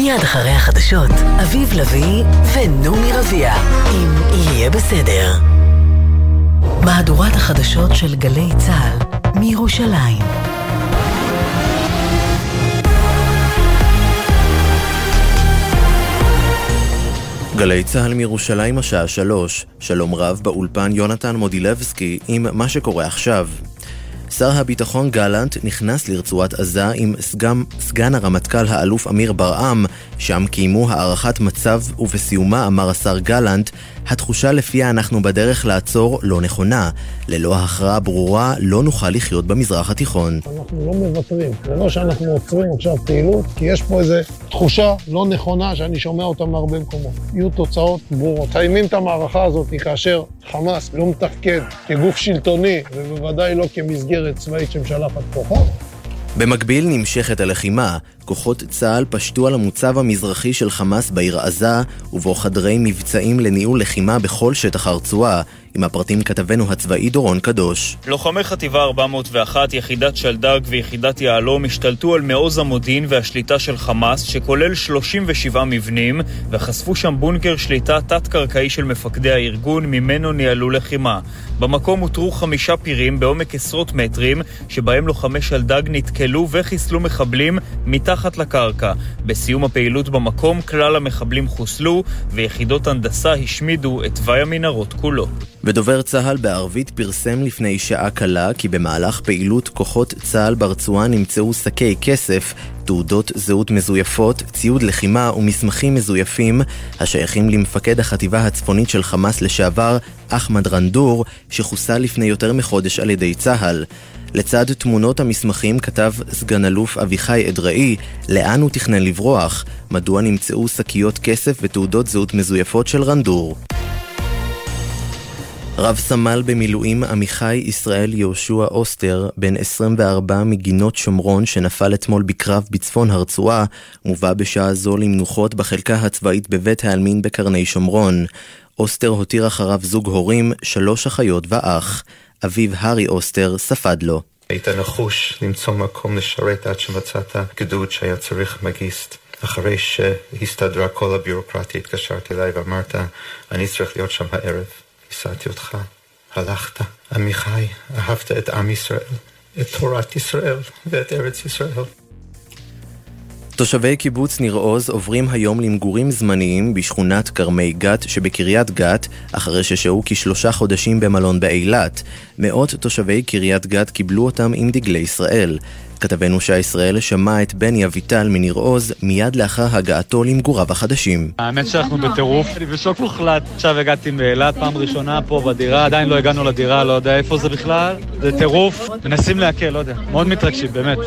מיד אחרי החדשות, אביב לביא ונעמי רביע, אם יהיה בסדר. מהדורת החדשות של גלי צה"ל מירושלים. גלי צה"ל מירושלים השעה שלוש, שלום רב באולפן יונתן מודילבסקי עם מה שקורה עכשיו. שר הביטחון גלנט נכנס לרצועת עזה עם סגן, סגן הרמטכ"ל האלוף אמיר ברעם, שם קיימו הערכת מצב ובסיומה אמר השר גלנט, התחושה לפיה אנחנו בדרך לעצור לא נכונה. ללא הכרעה ברורה לא נוכל לחיות במזרח התיכון. אנחנו לא מוותרים, זה לא שאנחנו עוצרים עכשיו פעילות, כי יש פה איזו תחושה לא נכונה שאני שומע אותה מהרבה מקומות. יהיו תוצאות ברורות. מסיימים את המערכה הזאת כאשר חמאס לא מתפקד כגוף שלטוני, ובוודאי לא כמסגרת צבאית שמשלחת כוחות. במקביל נמשכת הלחימה. כוחות צה"ל פשטו על המוצב המזרחי של חמאס בעיר עזה, ובו חדרי מבצעים לניהול לחימה בכל שטח הרצועה. עם הפרטים כתבנו הצבאי דורון קדוש. לוחמי חטיבה 401, יחידת שלדג ויחידת יהלום השתלטו על מעוז המודיעין והשליטה של חמאס, שכולל 37 מבנים, וחשפו שם בונקר שליטה תת-קרקעי של מפקדי הארגון, ממנו ניהלו לחימה. במקום אותרו חמישה פירים בעומק עשרות מטרים, שבהם לוחמי שלדג נתקלו וחיסלו מחבלים מתחת לקרקע. בסיום הפעילות במקום כלל המחבלים חוסלו, ויחידות הנדסה השמידו את תוואי המנהרות כולו. ודובר צה"ל בערבית פרסם לפני שעה קלה כי במהלך פעילות כוחות צה"ל ברצועה נמצאו שקי כסף, תעודות זהות מזויפות, ציוד לחימה ומסמכים מזויפים השייכים למפקד החטיבה הצפונית של חמאס לשעבר, אחמד רנדור, שחוסל לפני יותר מחודש על ידי צה"ל. לצד תמונות המסמכים כתב סגן אלוף אביחי אדראי לאן הוא תכנן לברוח, מדוע נמצאו שקיות כסף ותעודות זהות מזויפות של רנדור. רב סמל במילואים עמיחי ישראל יהושע אוסטר, בן 24 מגינות שומרון שנפל אתמול בקרב בצפון הרצועה, מובא בשעה זו למנוחות בחלקה הצבאית בבית העלמין בקרני שומרון. אוסטר הותיר אחריו זוג הורים, שלוש אחיות ואח. אביו הארי אוסטר ספד לו. היית נחוש למצוא מקום לשרת עד שמצאת גדוד שהיה צריך מגיסט. אחרי שהסתדרה כל הביורוקרטיה התקשרתי אליי ואמרת, אני צריך להיות שם הערב. הסעתי אותך, הלכת. עמיחי, אהבת את עם ישראל, את תורת ישראל ואת ארץ ישראל. תושבי קיבוץ ניר עוז עוברים היום למגורים זמניים בשכונת כרמי גת שבקריית גת, אחרי ששהו כשלושה חודשים במלון באילת. מאות תושבי קריית גת קיבלו אותם עם דגלי ישראל. כתבנו שי ישראל שמע את בני אביטל מניר עוז מיד לאחר הגעתו למגוריו החדשים. האמת שאנחנו בטירוף, אני בשוק מוחלט. עכשיו הגעתי מאילת, פעם ראשונה פה בדירה, עדיין לא הגענו לדירה, לא יודע איפה זה בכלל. זה טירוף, מנסים להקל, לא יודע. מאוד מתרגשים, באמת.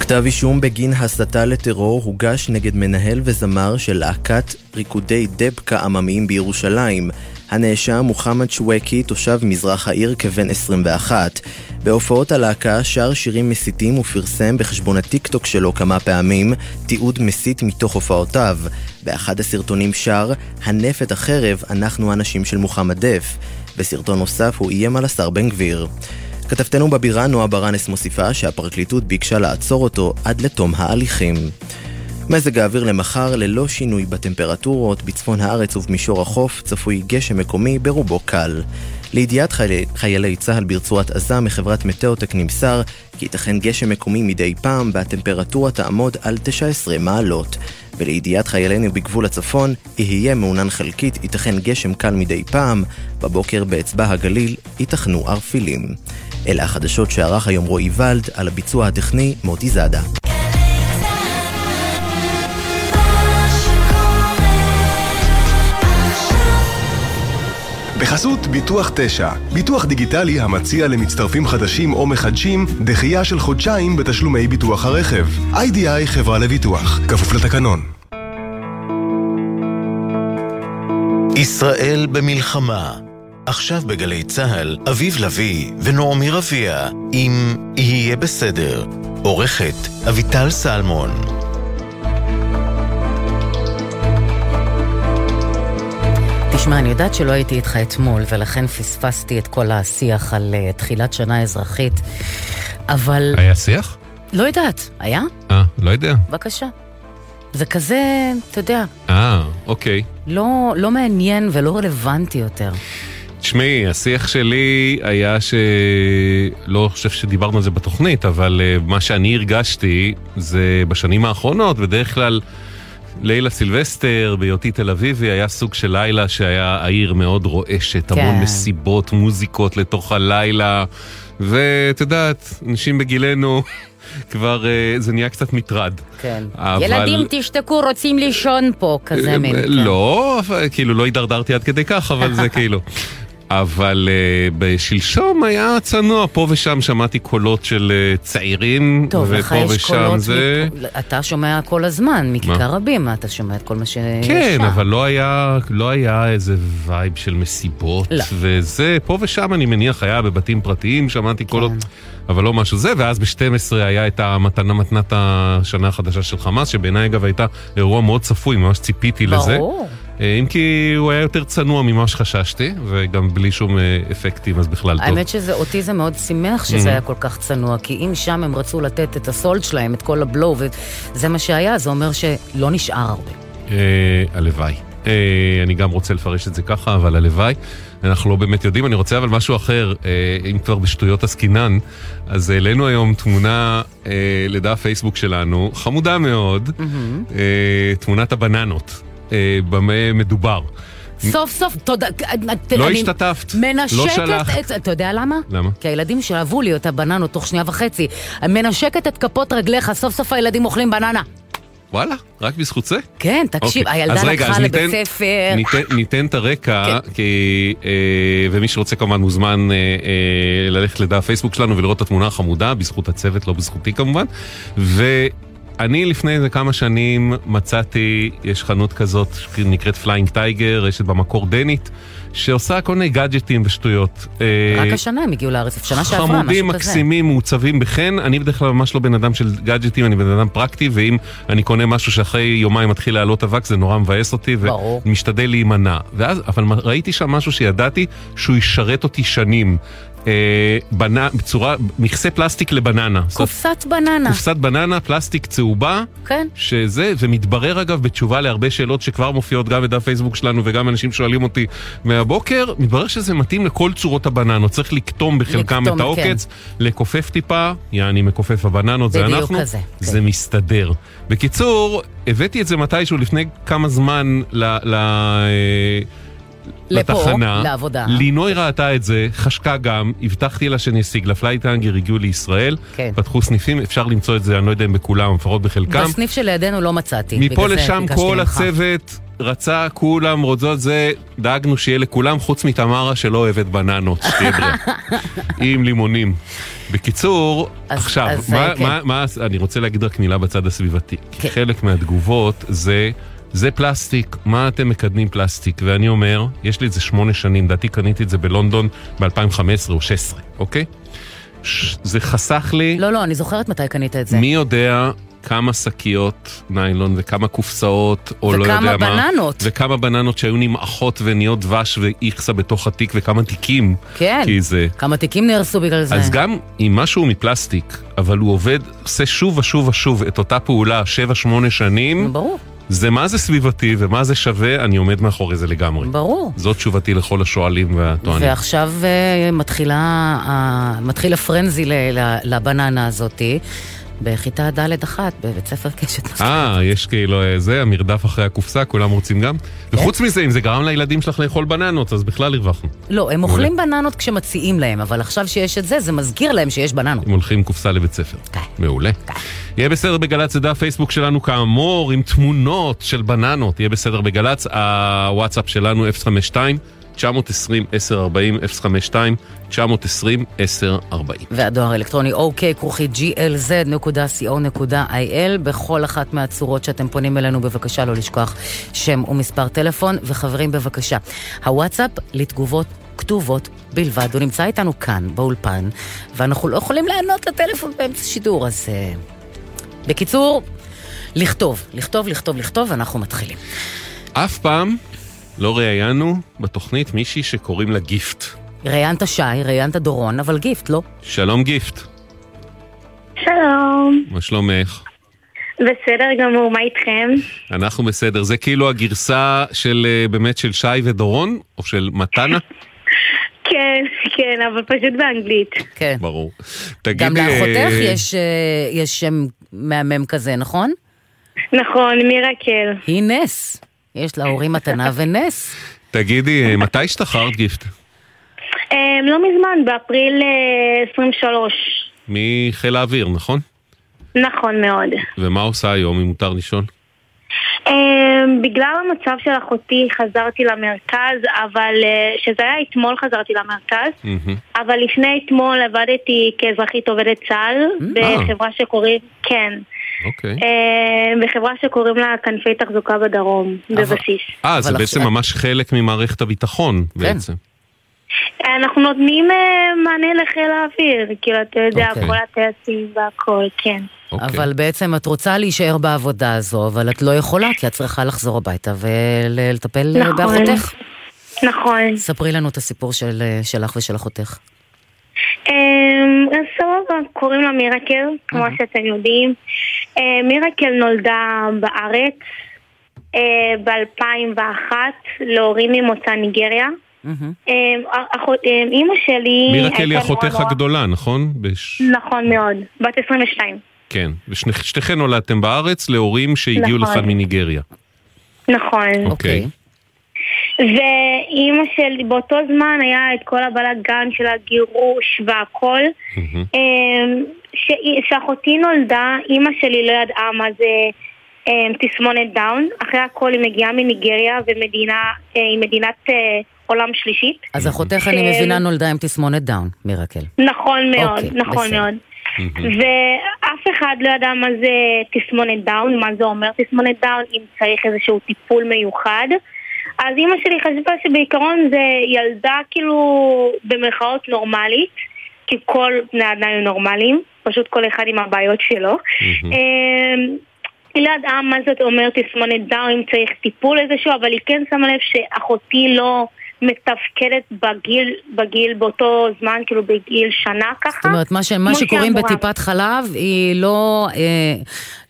כתב אישום בגין הסתה לטרור הוגש נגד מנהל וזמר של להקת ריקודי דבקה עממיים בירושלים. הנאשם מוחמד שווקי, תושב מזרח העיר כבן 21. בהופעות הלהקה שר שירים מסיתים ופרסם בחשבון הטיקטוק שלו כמה פעמים תיעוד מסית מתוך הופעותיו. באחד הסרטונים שר, הנף את החרב, אנחנו אנשים של מוחמד דף. בסרטון נוסף הוא איים על השר בן גביר. כתבתנו בבירה נועה ברנס מוסיפה שהפרקליטות ביקשה לעצור אותו עד לתום ההליכים. מזג האוויר למחר ללא שינוי בטמפרטורות, בצפון הארץ ובמישור החוף צפוי גשם מקומי ברובו קל. לידיעת חיילי, חיילי צה"ל ברצועת עזה מחברת מטאוטק נמסר כי ייתכן גשם מקומי מדי פעם והטמפרטורה תעמוד על 19 מעלות. ולידיעת חיילינו בגבול הצפון, יהיה מעונן חלקית, ייתכן גשם קל מדי פעם, בבוקר באצבע הגליל ייתכנו ערפילים. אלה החדשות שערך היום רועי ולד, על הביצוע הטכני מוטי זאדה. בחסות ביטוח 9, ביטוח דיגיטלי המציע למצטרפים חדשים או מחדשים דחייה של חודשיים בתשלומי ביטוח הרכב. איי-די-איי חברה לביטוח, כפוף לתקנון. ישראל במלחמה עכשיו בגלי צה"ל, אביב לביא ונעמי רביע, אם יהיה בסדר. עורכת אביטל סלמון. תשמע, אני יודעת שלא הייתי איתך אתמול, ולכן פספסתי את כל השיח על uh, תחילת שנה אזרחית, אבל... היה שיח? לא יודעת, היה? אה, לא יודע. בבקשה. זה כזה, אתה יודע, אה, אוקיי. לא, לא מעניין ולא רלוונטי יותר. תשמעי, השיח שלי היה שלא חושב שדיברנו על זה בתוכנית, אבל uh, מה שאני הרגשתי זה בשנים האחרונות, בדרך כלל לילה סילבסטר, בהיותי תל אביבי, היה סוג של לילה שהיה העיר מאוד רועשת, כן. המון מסיבות, מוזיקות לתוך הלילה, ואת יודעת, אנשים בגילנו... כבר uh, זה נהיה קצת מטרד. כן. אבל- ילדים, תשתקו, רוצים לישון פה, כזה מין. כן. לא, כאילו לא הידרדרתי עד כדי כך, אבל זה כאילו. אבל uh, בשלשום היה צנוע, פה ושם שמעתי קולות של uh, צעירים, טוב, לך ופה יש ושם זה... מ- אתה שומע כל הזמן, מכיכר רבים, אתה שומע את כל מה שיש כן, שם. אבל לא היה, לא היה איזה vibe של מסיבות, לא. וזה, פה ושם אני מניח היה בבתים פרטיים, שמעתי קולות, אבל לא משהו זה, ואז ב-12 היה את המתנה מתנת השנה החדשה של חמאס, שבעיניי אגב הייתה אירוע מאוד צפוי, ממש ציפיתי לזה. ברור. אה, אם כי הוא היה יותר צנוע ממה שחששתי, וגם בלי שום אה, אפקטים, אז בכלל טוב. האמת שאותי זה מאוד שימח Mhm. שזה היה כל כך צנוע, כי אם שם הם רצו לתת את הסולד שלהם, את כל ה blow, וזה מה שהיה, זה אומר שלא נשאר הרבה. אה, הלוואי. אני גם רוצה לפרש את זה ככה, אבל הלוואי. אנחנו לא באמת יודעים. אני רוצה אבל משהו אחר, אם כבר בשטויות עסקינן, אז העלינו היום תמונה לדף פייסבוק שלנו, חמודה מאוד, אה, תמונת הבננות. אה, במה מדובר. סוף סוף, תודה. לא אני השתתפת, לא מנשקת שלחת. את... אתה יודע למה? למה? כי הילדים שאהבו לי את הבננות תוך שנייה וחצי. מנשקת את כפות רגליך, סוף סוף הילדים אוכלים בננה. וואלה, רק בזכות זה? כן, תקשיב, אוקיי. הילדה לקחה לבית ניתן- ספר. ניתן, ניתן את הרקע, כן. כי, אה, ומי שרוצה כמובן מוזמן אה, אה, ללכת לדף הפייסבוק שלנו ולראות את התמונה החמודה, בזכות הצוות, לא בזכותי כמובן. ואני לפני איזה כמה שנים מצאתי, יש חנות כזאת שנקראת Flying Tiger, רשת במקור דנית, שעושה כל מיני גאדג'טים ושטויות. אה, רק השנה הם הגיעו לארץ, שנה שעברה, משהו כזה. חמודים, מקסימים, מעוצבים בחן. אני בדרך כלל ממש לא בן אדם של גאדג'טים, אני בן אדם פרקטי, ואם אני קונה משהו שאחרי יומיים מתחיל לעלות אבק, זה נורא מבאס אותי. ומשתדל להימנע. ואז, אבל ראיתי שם משהו שידעתי שהוא ישרת אותי שנים. אה, בנה, בצורה, מכסה פלסטיק לבננה. קופסת בננה. קופסת בננה, פלסטיק צהובה, כן. שזה, ומתברר אגב בתשובה להרבה שאלות שכבר מופיעות גם בדף פייסבוק שלנו וגם אנשים שואלים אותי מהבוקר, מתברר שזה מתאים לכל צורות הבננות, צריך לקטום בחלקם לקטום, את העוקץ, לכופף טיפה, יעני מכופף הבננות, זה בדיוק אנחנו, כזה, כן. זה מסתדר. בקיצור, הבאתי את זה מתישהו לפני כמה זמן ל... ל אה, לפה, לתחנה, לעבודה. לינוי ראתה את זה, חשקה גם, הבטחתי לה שאני אשיג לה, Flying Tiger הגיעו לישראל, כן. פתחו סניפים, אפשר למצוא את זה, אני לא יודע אם בכולם, לפחות בחלקם. בסניף שלידינו לא מצאתי. מפה לשם כל ממך. הצוות רצה, כולם רוצות זה, דאגנו שיהיה לכולם, חוץ מתמרה שלא אוהבת בננות, שתהיה. עם לימונים. בקיצור, אז- עכשיו, אז, מה, אה, כן. מה, מה, אני רוצה להגיד רק מילה בצד הסביבתי. כן. חלק מהתגובות זה, זה פלסטיק, מה אתם מקדמים פלסטיק? ואני אומר, יש לי את זה שמונה שנים, לדעתי קניתי את זה בלונדון ב-2015 או 2016, אוקיי? ש- זה חסך לי... לא, לא, אני זוכרת מתי קנית את זה. מי יודע כמה שקיות ניילון וכמה קופסאות, או לא יודע וכמה מה. בננות. וכמה בננות שהיו נמעכות ונהיות דבש ואיכסה בתוך התיק, וכמה תיקים. כן. כי זה... כמה תיקים נהרסו בגלל זה. אז גם אם משהו מפלסטיק, אבל הוא עובד, עושה שוב ושוב ושוב את אותה פעולה 7-8 שנים, ברור, זה מה זה סביבתי ומה זה שווה, אני עומד מאחורי זה לגמרי. ברור. זאת תשובתי לכל השואלים והטוענים. ועכשיו אה, מתחילה, מתחיל הפרנזי לבננה הזאתי. בכיתה ד' אחת בבית ספר קשת. אה, יש כאילו אה, זה, המרדף אחרי הקופסה, כולם רוצים גם. כן. וחוץ מזה, אם זה גרם לילדים שלך לאכול בננות, אז בכלל הרווחנו. לא, הם אוכלים בננות כשמציעים להם, אבל עכשיו שיש את זה, זה מזכיר להם שיש בננות. הם הולכים עם קופסה לבית ספר. כן. מעולה. יהיה בסדר בגל"צ, זה דף פייסבוק שלנו כאמור, עם תמונות של בננות. יהיה בסדר בגל"צ, הוואטסאפ שלנו 052 920 1040 052 920 1040 והדואר האלקטרוני אוקיי, כרוכי glz.co.il בכל אחת מהצורות שאתם פונים אלינו, בבקשה לא לשכוח שם ומספר טלפון. וחברים, בבקשה, הוואטסאפ לתגובות כתובות בלבד. הוא נמצא איתנו כאן, באולפן, ואנחנו לא יכולים לענות לטלפון באמצע שידור, אז... אה, בקיצור, לכתוב, לכתוב, לכתוב, לכתוב, ואנחנו מתחילים. אף פעם לא ראיינו בתוכנית מישהי שקוראים לה גיפט. ראיינת שי, ראיינת דורון, אבל גיפט, לא? שלום גיפט. שלום. מה שלומך? בסדר גמור, מה איתכם? אנחנו בסדר. זה כאילו הגרסה של אה, באמת של שי ודורון? או של מתנה? כן, כן, אבל פשוט באנגלית. כן. ברור. גם תגידי... לאחותך אה, יש, אה, יש שם מהמם כזה, נכון? נכון, מירקל. היא נס. יש להורים מתנה ונס. תגידי, אה, מתי השתחררת גיפט? אמ, לא מזמן, באפריל אה, 23. מחיל האוויר, נכון? נכון מאוד. ומה עושה היום, אם מותר לשאול? אמ, בגלל המצב של אחותי חזרתי למרכז, אבל אה, שזה היה אתמול חזרתי למרכז. אבל לפני אתמול עבדתי כאזרחית עובדת צה"ל בחברה שקוראים, כן, אוקיי. אה, בחברה שקוראים לה כנפי תחזוקה בדרום, בבסיס. אה, זה בעצם ממש חלק ממערכת הביטחון, בעצם. אנחנו נותנים אה, מענה לחיל האוויר, כאילו, אתה יודע, אוקיי. כל הטייסים והכל, כן. אוקיי. אבל בעצם את רוצה להישאר בעבודה הזו, אבל את לא יכולה, כי את צריכה לחזור הביתה ולטפל אה, נכון. באחותך. נכון. ספרי לנו את הסיפור של, אה, שלך ושל אחותך. אמ, אז סבבה, קוראים לה מירקל, כמו שאתם יודעים. אה, מירקל נולדה בארץ ב-2001 להורים ממוצא ניגריה. אחות- אמ, אימא שלי... מירקל היא אחותך הגדולה, נכון? בש... נכון מאוד, בת 22. כן. ושתיכן נולדתם בארץ להורים שהגיעו נכון. לכאן מניגריה. נכון. אוקיי. ואימא שלי, באותו זמן היה את כל הבלאגן של הגירוש והכל. מהמם. אמ, ש- שאחותי נולדה, אימא שלי לא ידעה מה זה אמ, תסמונת דאון. אחרי הכל היא מגיעה מניגריה ומדינה, אה, היא מדינת אה, עולם שלישית. אז אחותך, אני כן. מבינה, נולדה עם תסמונת דאון, מירקל. נכון מאוד, אוקיי, נכון בסדר. מאוד. ואף אחד לא ידע מה זה תסמונת דאון, מה זה אומר תסמונת דאון, אם צריך איזשהו טיפול מיוחד. אז אימא שלי חשבה שבעיקרון זה ילדה כאילו במרכאות נורמלית, כי כל בני האדם הם נורמליים, פשוט כל אחד עם הבעיות שלו. אמ, היא לא ידעה מה זאת אומרת תסמונת דאון, אם צריך טיפול איזשהו, אבל היא כן שמה לב שאחותי לא מתפקדת בגיל, בגיל באותו זמן, כאילו בגיל שנה ככה. זאת אומרת, מה, ש, מה שקוראים שאמרה. בטיפת חלב, היא לא, אה,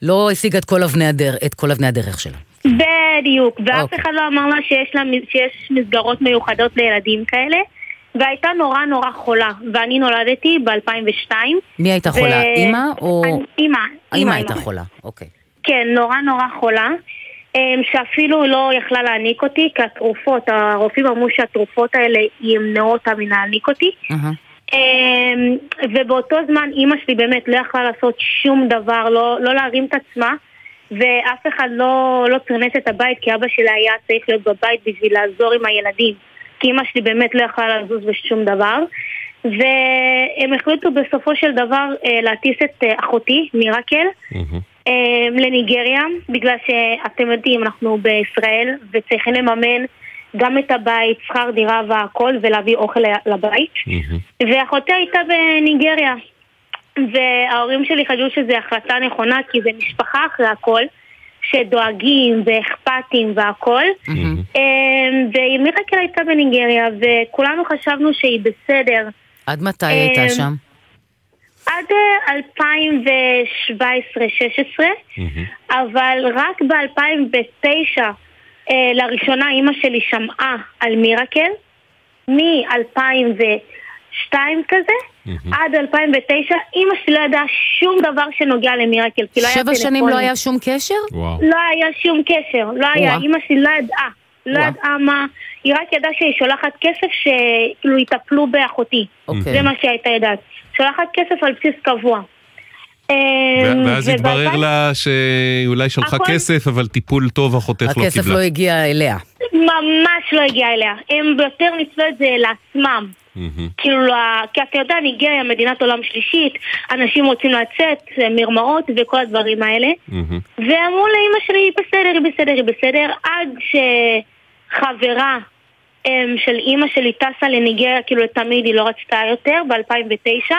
לא השיגה את כל אבני הדרך, את כל אבני הדרך שלה. בדיוק, ואף אוקיי. אחד לא אמר לה שיש, לה שיש מסגרות מיוחדות לילדים כאלה, והייתה נורא נורא חולה, ואני נולדתי ב-2002. מי הייתה חולה? אימא או... אימא. האימא הייתה חולה, אוקיי. כן, נורא נורא חולה, אמ, שאפילו לא יכלה להעניק אותי, כי התרופות, הרופאים אמרו שהתרופות האלה ימנעו אותה מלהעניק אותי. אמ, ובאותו זמן אימא שלי באמת לא יכלה לעשות שום דבר, לא, לא להרים את עצמה, ואף אחד לא, לא פרנס את הבית, כי אבא שלה היה צריך להיות בבית בשביל לעזור עם הילדים. כי אימא שלי באמת לא יכלה לזוז בשום דבר. והם החליטו בסופו של דבר אה, להטיס את אה, אחותי, מירקל, מהמם. אה, לניגריה, בגלל שאתם יודעים, אנחנו בישראל וצריכים לממן גם את הבית, שכר דירה והכל, ולהביא אוכל לבית. מהמם. ואחותי הייתה בניגריה. וההורים שלי חשבו שזו החלטה נכונה, כי זה משפחה אחרי הכל, שדואגים ואכפתים והכל. מהמם. אמ, ומירקל הייתה בניגריה, וכולנו חשבנו שהיא בסדר. עד מתי היא הייתה אמ, שם? עד אה, 2017-2016, מהמם. אבל רק ב-2009 אה, לראשונה אימא שלי שמעה על מירקל, מ-2002 כזה, עד 2009, אימא שלי לא ידעה שום דבר שנוגע למירקל, כי לא היה שבע שנים טלפונים. לא היה שום קשר? וואו. לא היה שום קשר, לא היה, וואה. אימא שלי לא ידעה, לא. ידעה מה, היא רק ידעה שהיא שולחת כסף שכאילו יטפלו באחותי, אוקיי. זה מה שהיא הייתה יודעת, שולחת כסף על בסיס קבוע. ו- ואז התברר לה שהיא אולי שלחה כסף, אבל טיפול טוב אחותך לא קיבלה. הכסף לא הגיע אליה. ממש לא הגיע אליה, הם יותר ניצלו את זה לעצמם. כאילו, כי אתה יודע, ניגריה, מדינת עולם שלישית, אנשים רוצים לצאת, מרמאות וכל הדברים האלה. ואמרו לאימא שלי, היא בסדר, היא בסדר, היא בסדר, עד שחברה אמ, של אימא שלי טסה לניגריה, כאילו לתמיד היא לא רצתה יותר, ב-2009.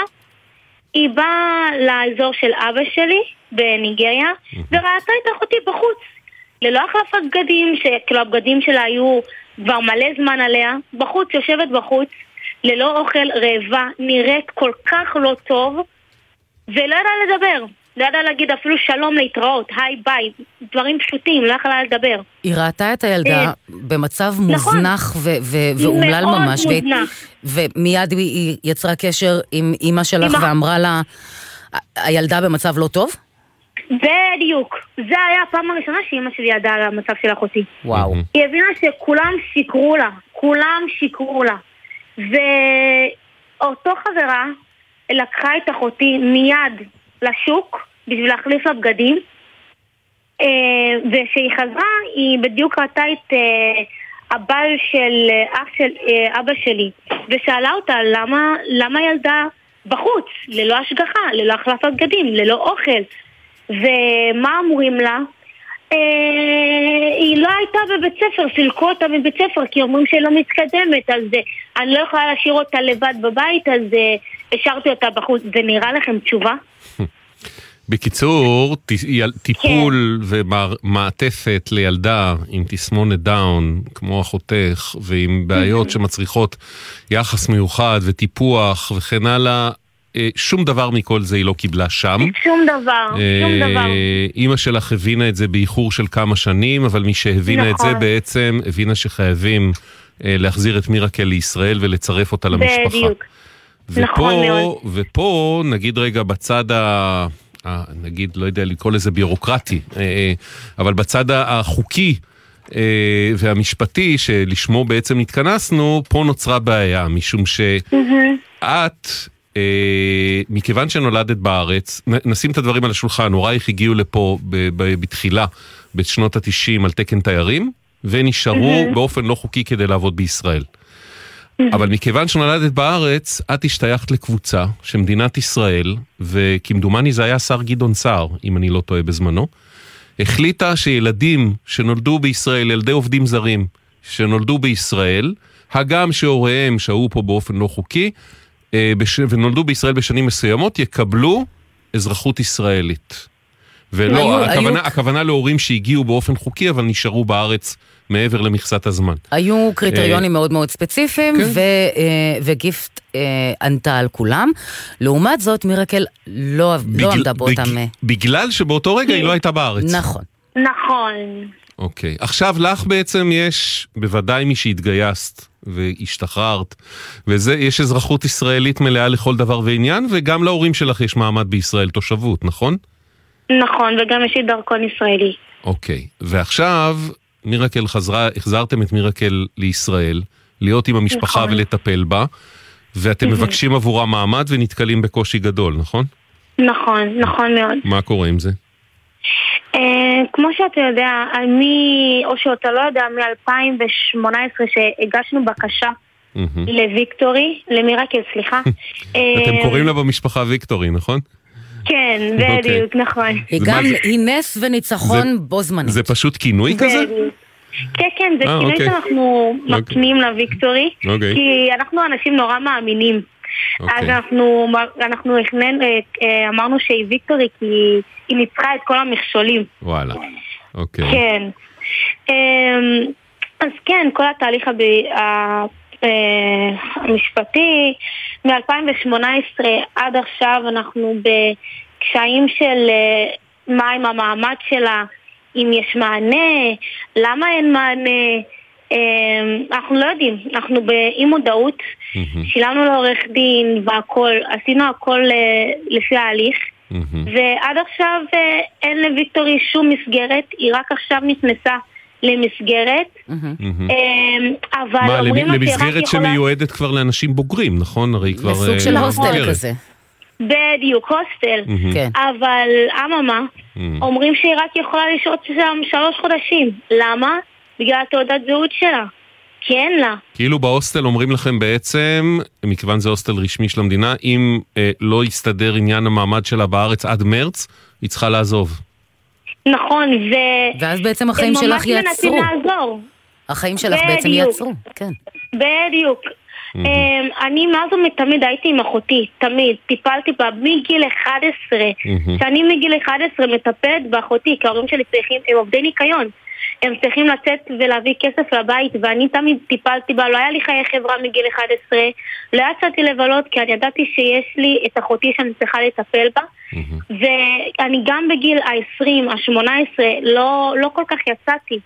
היא באה לאזור של אבא שלי בניגריה, וראתה את אחותי בחוץ. ללא החלפת בגדים, שכאילו הבגדים שלה היו כבר מלא זמן עליה, בחוץ, יושבת בחוץ, ללא אוכל, רעבה, נראית כל כך לא טוב, ולא ידעה לדבר. לא ידעה להגיד אפילו שלום להתראות, היי ביי, דברים פשוטים, לא יכלה לדבר. היא ראתה את הילדה אה, במצב נכון. מוזנח ו- ו- ואומלל מאוד ממש, והיא- מוזנח. ומיד היא- היא יצרה קשר עם אימא שלך עם ואמרה לה, "ה- הילדה במצב לא טוב? בדיוק. זה היה הפעם הראשונה שאימא שלי ידעה על המצב של אחותי. וואו. היא הבינה שכולם שיקרו לה, כולם שיקרו לה. ואותו חברה לקחה את אחותי מיד לשוק בשביל להחליף לה בגדים, וכשהיא חזרה היא בדיוק ראתה את אה, הבעל של אה, אח של אה, אבא שלי, ושאלה אותה למה, למה ילדה בחוץ, ללא השגחה, ללא החלפת בגדים, ללא אוכל. ומה אומרים לה? אה, היא לא הייתה בבית ספר, סילקו אותה מבית ספר כי אומרים שהיא לא מתקדמת, אז אה, אני לא יכולה להשאיר אותה לבד בבית, אז אה, השארתי אותה בחוץ. זה נראה לכם תשובה? בקיצור, יל- טיפול ומעטפת לילדה עם תסמונת דאון, כמו אחותך, ועם בעיות שמצריכות יחס מיוחד וטיפוח וכן הלאה, אה, שום דבר מכל זה היא לא קיבלה שם. שום דבר, שום דבר. אה, אימא שלך הבינה את זה באיחור של כמה שנים, אבל מי שהבינה את זה נכון. בעצם הבינה שחייבים אה, להחזיר את מירקל לישראל ולצרף אותה למשפחה. בדיוק. ופה, נכון מאוד. ופה, נגיד רגע בצד ה... ה- נגיד, לא יודע לקרוא לזה ביורוקרטי, אה, אה, אבל בצד החוקי אה, והמשפטי שלשמו בעצם התכנסנו, פה נוצרה בעיה, משום שאת, אה, מכיוון שנולדת בארץ, נשים את הדברים על השולחן, הורייך הגיעו לפה ב- ב- בתחילה, בשנות התשעים, על תקן תיירים, ונשארו מהמם. באופן לא חוקי כדי לעבוד בישראל. אבל מכיוון שנולדת בארץ, את השתייכת לקבוצה שמדינת ישראל, וכמדומני זה היה השר גדעון סער, אם אני לא טועה בזמנו, החליטה שילדים שנולדו בישראל, ילדי עובדים זרים שנולדו בישראל, הגם שהוריהם שהו פה באופן לא חוקי, אה, בש... ונולדו בישראל בשנים מסוימות, יקבלו אזרחות ישראלית. ולא, היו- הכוונה, היו- הכוונה להורים שהגיעו באופן חוקי, אבל נשארו בארץ מעבר למכסת הזמן. היו קריטריונים אה, מאוד מאוד ספציפיים, ו- אה, וגיפט אה, ענתה על כולם. לעומת זאת, מירקל לא לא עמדה באותם... בג- בגלל שבאותו רגע היא לא הייתה בארץ. נכון. נכון. אוקיי. עכשיו לך בעצם יש, בוודאי מי שהתגייסת והשתחררת, וזה, יש אזרחות ישראלית מלאה לכל דבר ועניין, וגם להורים שלך יש מעמד בישראל, תושבות, נכון? נכון, וגם יש לי דרכון ישראלי. אוקיי. ועכשיו, מירקל חזרה, החזרתם את מירקל לישראל, להיות עם המשפחה נכון. ולטפל בה, ואתם מהמם. מבקשים עבורה מעמד ונתקלים בקושי גדול, נכון? נכון, נכון מאוד. מה קורה עם זה? אה, כמו שאתה יודע, מ... או שאתה לא יודע, מ-2018 שהגשנו בקשה מהמם. לוויקטורי, למירקל, סליחה. אתם אה, קוראים לה במשפחה ויקטורי, נכון? כן, אוקיי. בדיוק, נכון. היא גם, היא נס וניצחון בו זמנית. זה פשוט כינוי כזה? כן, כן, זה אה, כינוי אוקיי. שאנחנו מקנים לוויקטורי, אוקיי. כי אנחנו אנשים נורא מאמינים. אז אוקיי. אנחנו, אה, אה, אמרנו שהיא ויקטורי כי היא ניצחה את כל המכשולים. וואלה. אוקיי. כן. אמ, אז כן, כל התהליך המשפטי, מ-2018 עד עכשיו אנחנו בקשיים של אה, מה עם המעמד שלה, אם יש מענה, למה אין מענה, אמ, אנחנו לא יודעים, אנחנו באי מודעות, שילמנו לעורך דין והכל, עשינו הכל אה, לפי ההליך. ועד עכשיו אה, אין לוויקטורי שום מסגרת, היא רק עכשיו נכנסה למסגרת. אה, אבל אומרים לה שהיא רק למסגרת יכולה... שמיועדת כבר לאנשים בוגרים, נכון? הרי כבר... סוג אה, של הוסטל מבוגרת. כזה. בדיוק, הוסטל. כן. אבל אממה. אומרים שהיא רק יכולה לשהות שם שלוש חודשים. למה? בגלל תעודת זהות שלה. כי אין לה. כאילו בהוסטל אומרים לכם בעצם, מכיוון זה הוסטל רשמי של המדינה, אם אה, לא יסתדר עניין המעמד שלה בארץ עד מרץ, היא צריכה לעזוב. נכון, ו... ואז בעצם החיים הם שלך ממש מנסים יעצרו. לעזור. החיים שלך בעצם בדיוק. יעצרו, כן. בדיוק. אמ, אני מאז ומתמיד הייתי עם אחותי, תמיד. טיפלתי בה מגיל 11. מהמם. שאני מגיל 11 מטפלת באחותי, כי ההורים שלי צריכים, הם עובדי ניקיון. הם צריכים לצאת ולהביא כסף לבית, ואני תמיד טיפלתי בה, לא היה לי חיי חברה מגיל 11, לא יצאתי לבלות כי אני ידעתי שיש לי את אחותי שאני צריכה לטפל בה, ואני גם בגיל ה-20, ה-18, לא, לא כל כך יצאתי,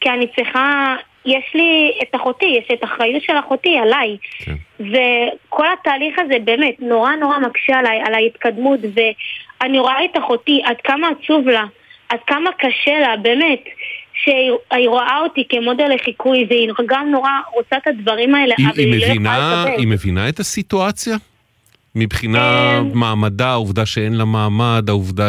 כי אני צריכה יש לי את אחותי, יש את האחריות של אחותי עליי. כן. וכל התהליך הזה באמת נורא נורא מקשה עליי, על ההתקדמות, ואני רואה את אחותי, עד כמה עצוב לה, עד כמה קשה לה, באמת. שהיא רואה אותי כמודל לחיקוי, והיא גם נורא רוצה את הדברים האלה, היא, אבל היא, היא לא יכולה לקבל. היא מבינה את הסיטואציה? מבחינה אמ, מעמדה, העובדה שאין לה מעמד, העובדה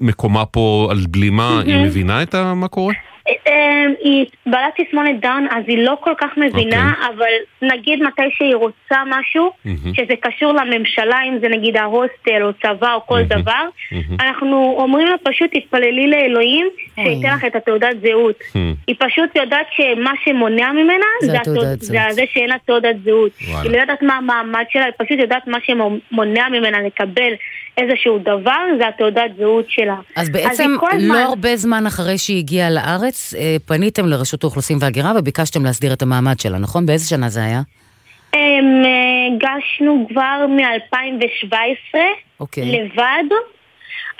שמקומה אה, פה על בלימה, היא מבינה את מה קורה? אמ, היא בעלת תסמונת דאון, אז היא לא כל כך מבינה, okay. אוקיי. אבל נגיד מתי שהיא רוצה משהו, mm-hmm. שזה קשור לממשלה, אם זה נגיד ההוסטל או צבא או כל mm-hmm. דבר, mm-hmm. אנחנו אומרים לה פשוט תתפללי לאלוהים שייתן לך את התעודת זהות. Mm-hmm. היא פשוט יודעת שמה שמונע ממנה זה, זה, התעוד... זה זה שאין לה תעודת זהות. היא לא יודעת מה המעמד שלה, היא פשוט יודעת מה שמונע ממנה לקבל איזשהו דבר, זה התעודת זהות שלה. אז בעצם אז לא זמן... הרבה זמן אחרי שהיא הגיעה לארץ, אה, פניתם לרשות האוכלוסין וההגירה וביקשתם להסדיר את המעמד שלה, נכון? באיזה שנה זה היה? אמ, הגשנו כבר מ-2017 okay. לבד.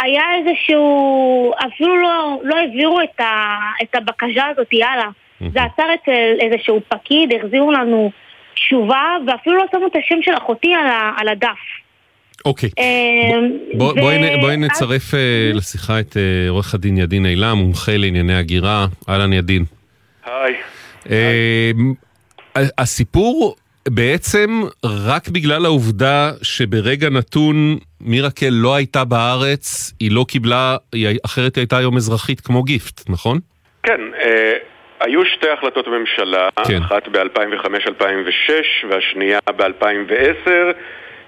היה איזשהו, אפילו לא, לא העבירו את, ה, את הבקשה הזאת, יאללה. זה עצר אצל איזשהו פקיד, החזירו לנו תשובה, ואפילו לא שמו את השם של אחותי על, ה, על הדף. אוקיי. אמ, בואי נצרף אה, לשיחה את אה, עורך הדין ידין אילם, מומחה לענייני הגירה. אהלן ידין. היי. הסיפור בעצם רק בגלל העובדה שברגע נתון מירקל לא הייתה בארץ, היא לא קיבלה, אחרת היא הייתה היום אזרחית כמו גיפט, נכון? כן, אה, היו שתי החלטות ממשלה, כן. אחת ב-2005-2006 והשנייה ב-2010.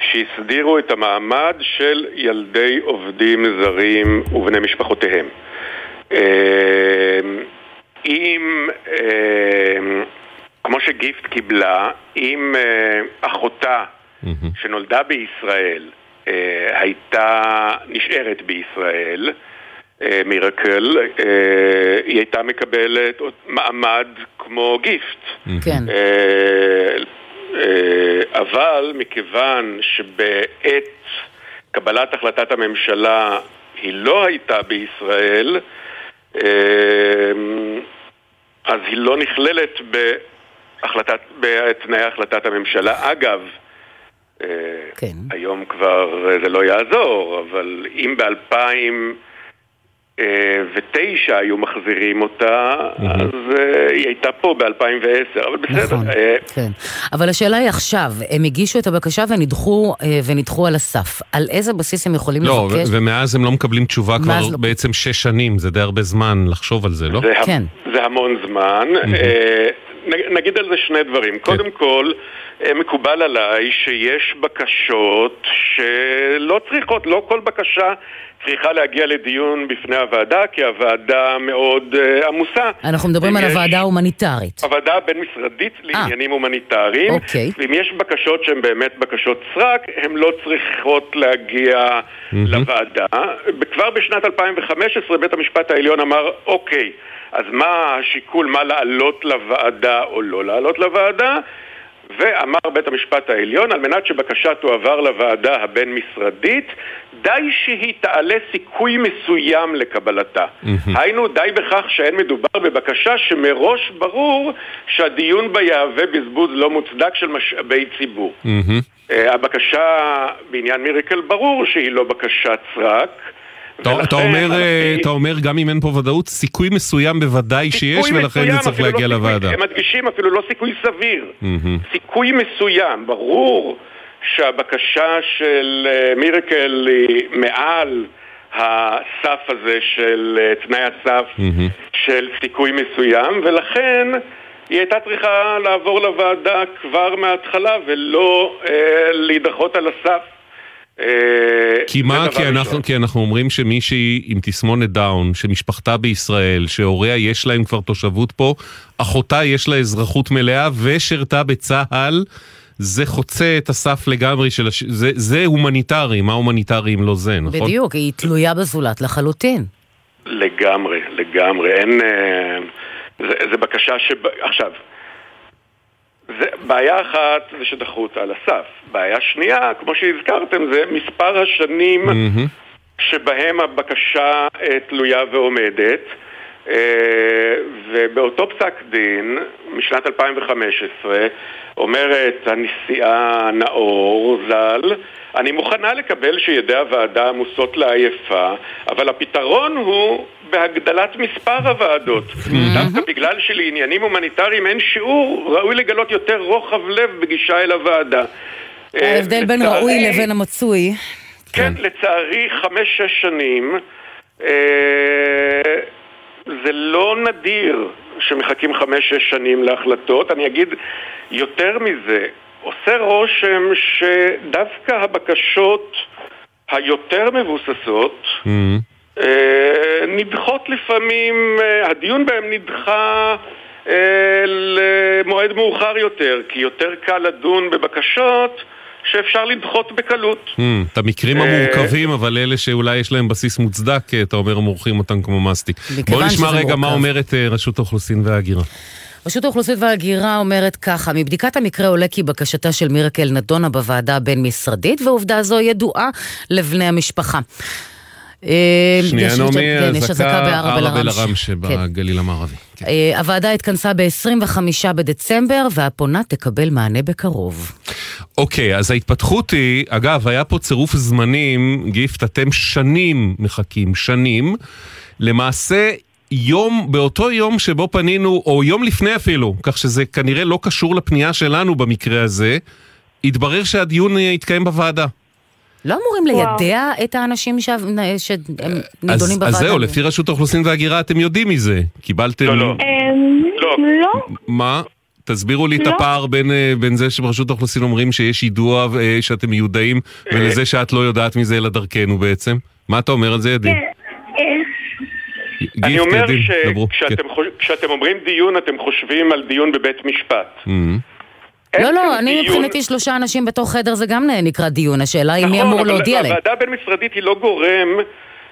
שהסדירו את המעמד של ילדי עובדים זרים ובני משפחותיהם. אמ, אם, אמ, כמו שגיפט קיבלה, אם אה, אחותה שנולדה בישראל אה, הייתה נשארת בישראל, אה, מירקל, היא הייתה מקבלת מעמד כמו גיפט. כן. אה, אבל מכיוון שבעת קבלת החלטת הממשלה היא לא הייתה בישראל, אה, אז היא לא נכללת בהחלטת, בתנאי החלטת הממשלה. אגב, אה, כן. היום כבר זה לא יעזור, אבל אם ב-2000... ותשע היו מחזירים אותה, אז אה, היא הייתה פה ב-2010, אבל בסדר. נכון, אה, כן. אבל השאלה היא עכשיו, הם הגישו את הבקשה ונדחו, אה, ונדחו על הסף. על איזה בסיס הם יכולים לא, לבקש? לא, ומאז הם לא מקבלים תשובה כבר לא... בעצם שש שנים, זה די הרבה זמן לחשוב על זה, לא? זה כן. זה המון זמן. נגיד על זה שני דברים. כן. קודם כל, מקובל עליי שיש בקשות שלא צריכות, לא כל בקשה צריכה להגיע לדיון בפני הוועדה, כי הוועדה מאוד uh, עמוסה. אנחנו מדברים. על הוועדה ההומניטרית. הוועדה הבין-משרדית אה. לעניינים הומניטריים. אוקיי. ואם יש בקשות שהן באמת בקשות סרק, הן לא צריכות להגיע mm-hmm. לוועדה. כבר בשנת 2015 בית המשפט העליון אמר, אוקיי, אז מה השיקול, מה לעלות לוועדה או לא לעלות לוועדה? ואמר בית המשפט העליון, על מנת שבקשה תועבר לוועדה הבין-משרדית, די שהיא תעלה סיכוי מסוים לקבלתה. היינו, די בכך שאין מדובר בבקשה שמראש ברור שהדיון בה יהווה בזבוז לא מוצדק של משאבי ציבור. Mm-hmm. הבקשה בעניין מיריקל ברור שהיא לא בקשת סרק. אתה אומר, אה, אתה אומר גם אם אין פה ודאות, סיכוי מסוים בוודאי שיש ולכן זה צריך להגיע לא לוועדה. הם מדגישים אפילו לא סיכוי סביר, סיכוי מסוים, ברור שהבקשה של אה, מירקל היא מעל הסף הזה של אה, תנאי הסף של סיכוי מסוים ולכן היא הייתה צריכה לעבור לוועדה כבר מההתחלה ולא אה, להידחות על הסף כי מה? כי אנחנו, כי אנחנו אומרים שמישהי עם תסמונת דאון, שמשפחתה בישראל, שהוריה יש להם כבר תושבות פה, אחותה יש לה אזרחות מלאה ושירתה בצה"ל, זה חוצה את הסף לגמרי של... הש... זה, זה הומניטרי, מה הומניטרי אם לא זה, נכון? בדיוק, היא תלויה בזולת לחלוטין. לג... לגמרי, לגמרי. אין... אה, זה, זה בקשה ש... עכשיו, זה, בעיה אחת זה שדחו אותה על הסף. בעיה שנייה, כמו שהזכרתם, זה מספר השנים mm-hmm. שבהם הבקשה אה, תלויה ועומדת. אה, ובאותו פסק דין, משנת 2015, אומרת הנשיאה נאור ז"ל, אני מוכנה לקבל שידי הוועדה עמוסות לעייפה, אבל הפתרון הוא בהגדלת מספר הוועדות. דווקא בגלל שלעניינים הומניטריים אין שיעור, ראוי לגלות יותר רוחב לב בגישה אל הוועדה. ההבדל בין ראוי לבין המצוי. כן, לצערי, חמש-שש שנים. אה, זה לא נדיר שמחכים חמש-שש שנים להחלטות. אני אגיד יותר מזה, עושה רושם שדווקא הבקשות היותר מבוססות mm-hmm. אה, נדחות לפעמים, אה, הדיון בהן נדחה אה, למועד מאוחר יותר, כי יותר קל לדון בבקשות שאפשר לדחות בקלות. Hmm, את המקרים המורכבים, אבל אלה שאולי יש להם בסיס מוצדק, אתה אומר, מורחים אותם כמו מסטיק. בוא נשמע רגע מה אומרת רשות האוכלוסין וההגירה. רשות האוכלוסין וההגירה אומרת ככה, מבדיקת המקרה עולה כי בקשתה של מירקל נדונה בוועדה הבין-משרדית, ועובדה זו ידועה לבני המשפחה. שנייה, נעמי, אזעקה בערב אל-ערם שבגליל המערבי. כן. הוועדה התכנסה ב-25 בדצמבר, והפונה תקבל מענה בקרוב. אוקיי, אז ההתפתחות היא, אגב, היה פה צירוף זמנים, גיפט, אתם שנים מחכים, שנים. למעשה, יום, באותו יום שבו פנינו, או יום לפני אפילו, כך שזה כנראה לא קשור לפנייה שלנו במקרה הזה, התברר שהדיון יתקיים בוועדה. לא אמורים ליידע את האנשים שנידונים בוועדה? אז זהו, לפי רשות האוכלוסין וההגירה אתם יודעים מזה. קיבלתם... לא, לא. אמ, לא. מה? תסבירו לי את הפער בין, אה, בין זה שברשות האוכלוסין אומרים שיש יידוע אה, שאתם מיודעים ולזה שאת לא יודעת מזה אלא דרכנו בעצם. מה אתה אומר על זה, ידין? כן, אני אומר שכשאתם אומרים דיון אתם חושבים על דיון בבית משפט. לא, לא, אני מבחינתי שלושה אנשים בתוך חדר זה גם נקרא דיון, השאלה היא מי נכון, אמור להודיע להם. הוועדה הבין-משרדית היא לא גורם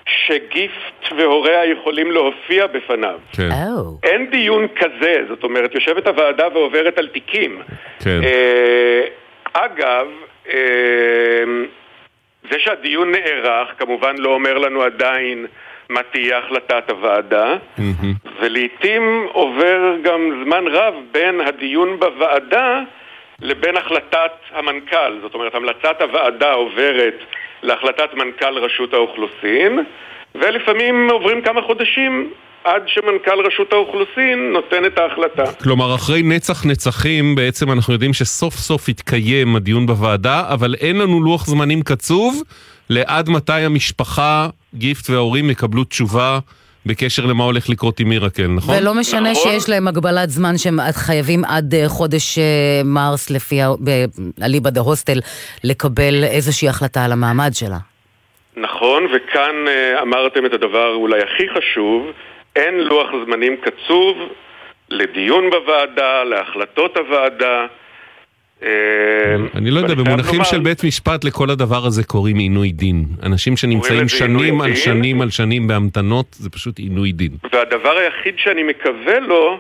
שגיפט והוריה יכולים להופיע בפניו. כן. Oh. אין דיון כזה, זאת אומרת, יושבת הוועדה ועוברת על תיקים. כן. אה, אגב, אה, זה שהדיון נערך כמובן לא אומר לנו עדיין מה תהיה החלטת הוועדה, mm-hmm. ולעיתים עובר גם זמן רב בין הדיון בוועדה לבין החלטת המנכ"ל. זאת אומרת, המלצת הוועדה עוברת להחלטת מנכ"ל רשות האוכלוסין, ולפעמים עוברים כמה חודשים עד שמנכ"ל רשות האוכלוסין נותן את ההחלטה. כלומר, אחרי נצח נצחים בעצם אנחנו יודעים שסוף סוף יתקיים הדיון בוועדה, אבל אין לנו לוח זמנים קצוב לעד מתי המשפחה, גיפט וההורים יקבלו תשובה בקשר למה הולך לקרות עם מירקל, נכון? ולא משנה נכון. שיש להם הגבלת זמן שהם חייבים עד אה, חודש אה, מרס לפי אליבא דה הוסטל לקבל איזושהי החלטה על המעמד שלה. נכון, וכאן אה, אמרתם את הדבר אולי הכי חשוב, אין לוח זמנים קצוב לדיון בוועדה, להחלטות הוועדה. אה, אני לא יודע, במונחים של בית משפט לכל הדבר הזה קוראים עינוי דין. אנשים שנמצאים שנים על שנים על שנים בהמתנות, זה פשוט עינוי דין. והדבר היחיד שאני מקווה לו,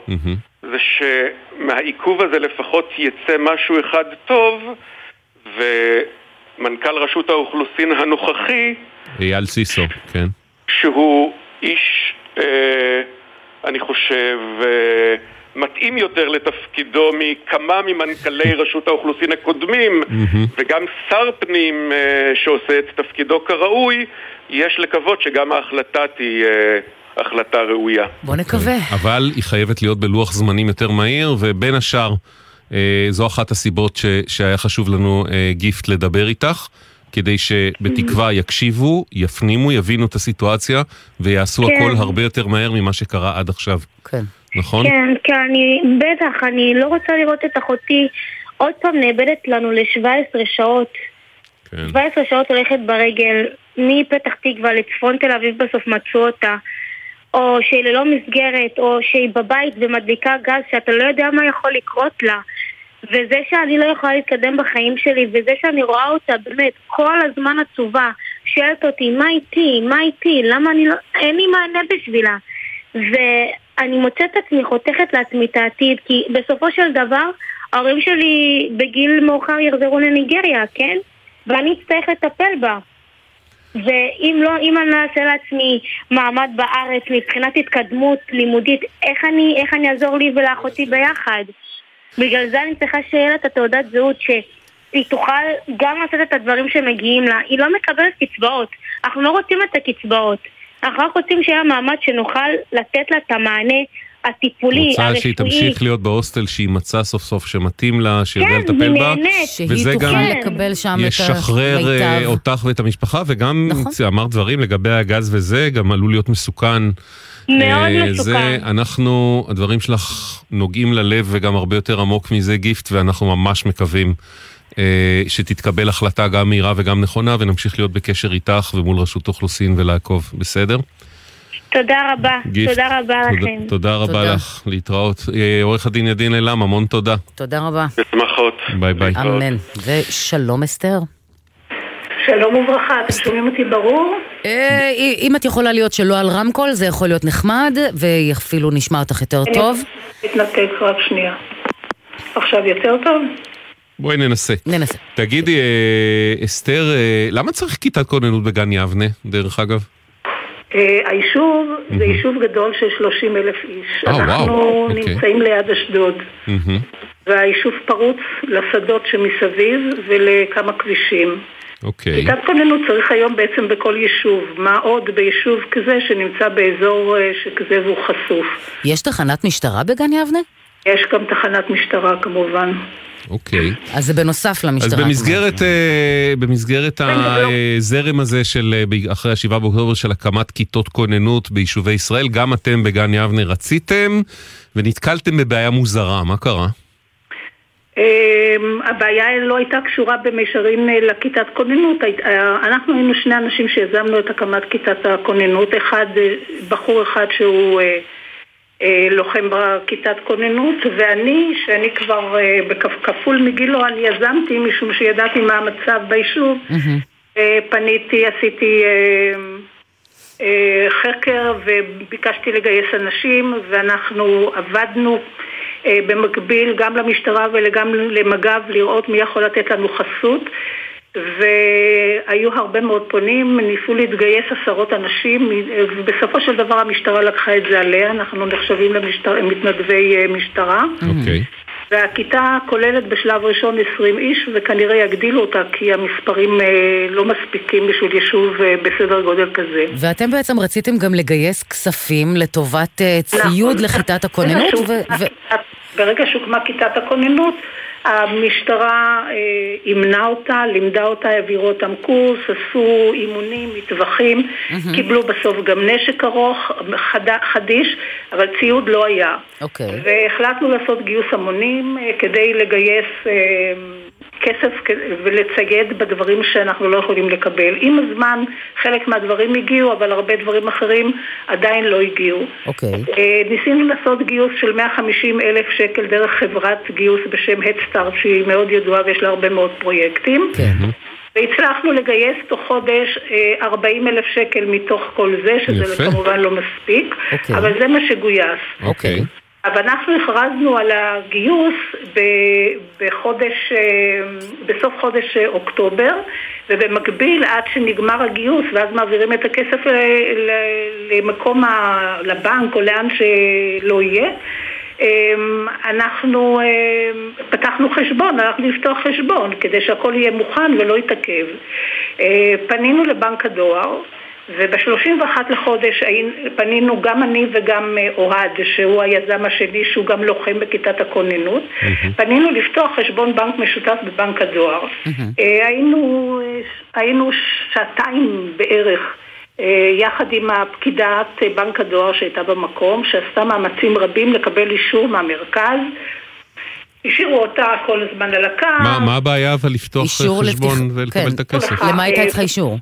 זה שמהעיכוב הזה לפחות יצא משהו אחד טוב, ומנכ"ל רשות האוכלוסין הנוכחי... אייל סיסו, כן. שהוא איש, אה, אני חושב... אה, מתאים יותר לתפקידו מכמה ממנכ"לי רשות האוכלוסין הקודמים, וגם שר פנים אה, שעושה את תפקידו כראוי, יש לקוות שגם ההחלטה תהיה... החלטה ראויה. בוא נקווה. אבל היא חייבת להיות בלוח זמנים יותר מהיר, ובין השאר, אה, זו אחת הסיבות ש, שהיה חשוב לנו אה, גיפט לדבר איתך, כדי שבתקווה יקשיבו, יפנימו, יבינו את הסיטואציה, ויעשו כן. הכל הרבה יותר מהר ממה שקרה עד עכשיו. כן. נכון? כן, כן, אני, בטח, אני לא רוצה לראות את אחותי עוד פעם נאבדת לנו ל-17 שעות. כן. 17 שעות הולכת ברגל, מפתח תקווה לצפון תל אביב בסוף מצאו אותה. או שהיא ללא מסגרת, או שהיא בבית ומדליקה גז שאתה לא יודע מה יכול לקרות לה. וזה שאני לא יכולה להתקדם בחיים שלי, וזה שאני רואה אותה באמת כל הזמן עצובה, שואלת אותי, מה איתי? מה איתי? למה אני לא... אין לי מענה בשבילה. ואני מוצאת את עצמי חותכת לעצמי את העתיד, כי בסופו של דבר, ההורים שלי בגיל מאוחר יחזרו לניגריה, כן? ואני אצטרך לטפל בה. ואם לא, אם אני לא אעשה לעצמי מעמד בארץ מבחינת התקדמות לימודית, איך אני, איך אני אעזור לי ולאחותי ביחד? בגלל זה אני צריכה שיהיה לה את התעודת זהות שהיא תוכל גם לעשות את הדברים שמגיעים לה. היא לא מקבלת קצבאות. אנחנו לא רוצים את הקצבאות. אנחנו רק רוצים שיהיה מעמד שנוכל לתת לה את המענה הטיפולי, רוצה הרפואי. שהיא תמשיך להיות בהוסטל שהיא מצאה סוף סוף שמתאים לה, שיודע כן, לטפל בה. נהנית. וזה שהיא גם לקבל שם את ישחרר אה. אותך ואת המשפחה, וגם נכון. אמרת דברים לגבי הגז וזה, גם עלול להיות מסוכן. מאוד אה, מסוכן. זה, אנחנו, הדברים שלך נוגעים ללב וגם הרבה יותר עמוק מזה גיפט, ואנחנו ממש מקווים שתתקבל החלטה גם מהירה וגם נכונה, ונמשיך להיות בקשר איתך ומול רשות אוכלוסין ולעקוב, בסדר? תודה רבה. גיפט. תודה רבה תודה- לכם. תודה רבה תודה. לך, להתראות. אה, עורך הדין ידין אלעם, המון תודה. תודה רבה. בשמחות. ביי ביי. אמן. ושלום אסתר. שלום וברכה, אתם שומעים אותי ברור? אה, אם את יכולה להיות שלא על רמקול, זה יכול להיות נחמד, ואפילו נשמע אותך יותר טוב. מתנתק רק שנייה. עכשיו יותר טוב? בואי ננסה. ננסה. תגידי, אה, אסתר, אה, למה צריך כיתת כוננות בגן יבנה, דרך אגב? אה, היישוב זה יישוב גדול של 30 אלף איש. אה, וואו, אנחנו אוקיי. נמצאים ליד אשדוד. והיישוב פרוץ לשדות שמסביב ולכמה כבישים. אוקיי. כיתת כוננות צריך היום בעצם בכל יישוב. מה עוד ביישוב כזה שנמצא באזור שכזה והוא חשוף. יש תחנת משטרה בגן יבנה? יש גם תחנת משטרה כמובן. אוקיי. אז זה בנוסף למשטרה. אז במסגרת, אה, במסגרת הזרם הזה של אה, אחרי השבעה באוקטובר של הקמת כיתות כוננות ביישובי ישראל, גם אתם בגן יבנה רציתם ונתקלתם בבעיה מוזרה, מה קרה? אמ, הבעיה לא הייתה קשורה במישרין אה, לכיתת כוננות. אנחנו היינו שני אנשים שיזמנו את הקמת כיתת הכוננות. אחד, בחור אחד שהוא לוחם בכיתת כוננות, ואני, שאני כבר אה, כפול מגילו, אני יזמתי משום שידעתי מה המצב ביישוב. אה, פניתי, עשיתי אה, אה, חקר וביקשתי לגייס אנשים ואנחנו עבדנו אה, במקביל גם למשטרה וגם למג"ב לראות מי יכול לתת לנו חסות והיו הרבה מאוד פונים, ניסו להתגייס עשרות אנשים ובסופו של דבר המשטרה לקחה את זה עליה, אנחנו נחשבים למשטר... מתנדבי אה, משטרה אוקיי. והכיתה כוללת בשלב ראשון 20 איש וכנראה יגדילו אותה כי המספרים אה, לא מספיקים בשביל יישוב אה, בסדר גודל כזה. ואתם בעצם רציתם גם לגייס כספים לטובת אה, ציוד נכון. לכיתת הכוננות, ו- ו- ברגע שהוקמה כיתת הכוננות, המשטרה אה, אימנה אותה, לימדה אותה, העבירו אותם קורס, עשו אימונים, מטווחים, קיבלו בסוף גם נשק ארוך, חד, חדיש, אבל ציוד לא היה. אוקיי. והחלטנו לעשות גיוס המונים אה, כדי לגייס אה, כסף ולצייד בדברים שאנחנו לא יכולים לקבל. עם הזמן חלק מהדברים הגיעו, אבל הרבה דברים אחרים עדיין לא הגיעו. אוקיי. אה, ניסינו לעשות גיוס של 150 אלף שקל דרך חברת גיוס בשם Headstart שהיא מאוד ידועה ויש לה הרבה מאוד פרויקטים. כן. והצלחנו לגייס תוך חודש אה, 40 אלף שקל מתוך כל זה, שזה יפה. כמובן לא מספיק, אוקיי. אבל זה מה שגויס. אוקיי. אבל אנחנו הכרזנו על הגיוס בחודש, אה, בסוף חודש אה, אוקטובר, ובמקביל עד שנגמר הגיוס, ואז מעבירים את הכסף למקום, ה- לבנק או לאן שלא יהיה. אמ, אנחנו אמ, פתחנו חשבון, הלכנו לפתוח חשבון כדי שהכל יהיה מוכן ולא יתעכב. אה, פנינו לבנק הדואר וב-31 לחודש פנינו גם אני וגם אה, אוהד, שהוא היזם השני, שהוא גם לוחם בכיתת הכוננות. פנינו לפתוח חשבון בנק משותף בבנק הדואר. אה, היינו, אה, היינו שעתיים בערך יחד עם הפקידת בנק הדואר שהייתה במקום, שעשתה מאמצים רבים לקבל אישור מהמרכז. השאירו אותה כל הזמן על הקו. מה מה הבעיה אבל לפתוח חשבון לפתיח- ולקבל כן. את הכסף? למה הייתה איתך אישור?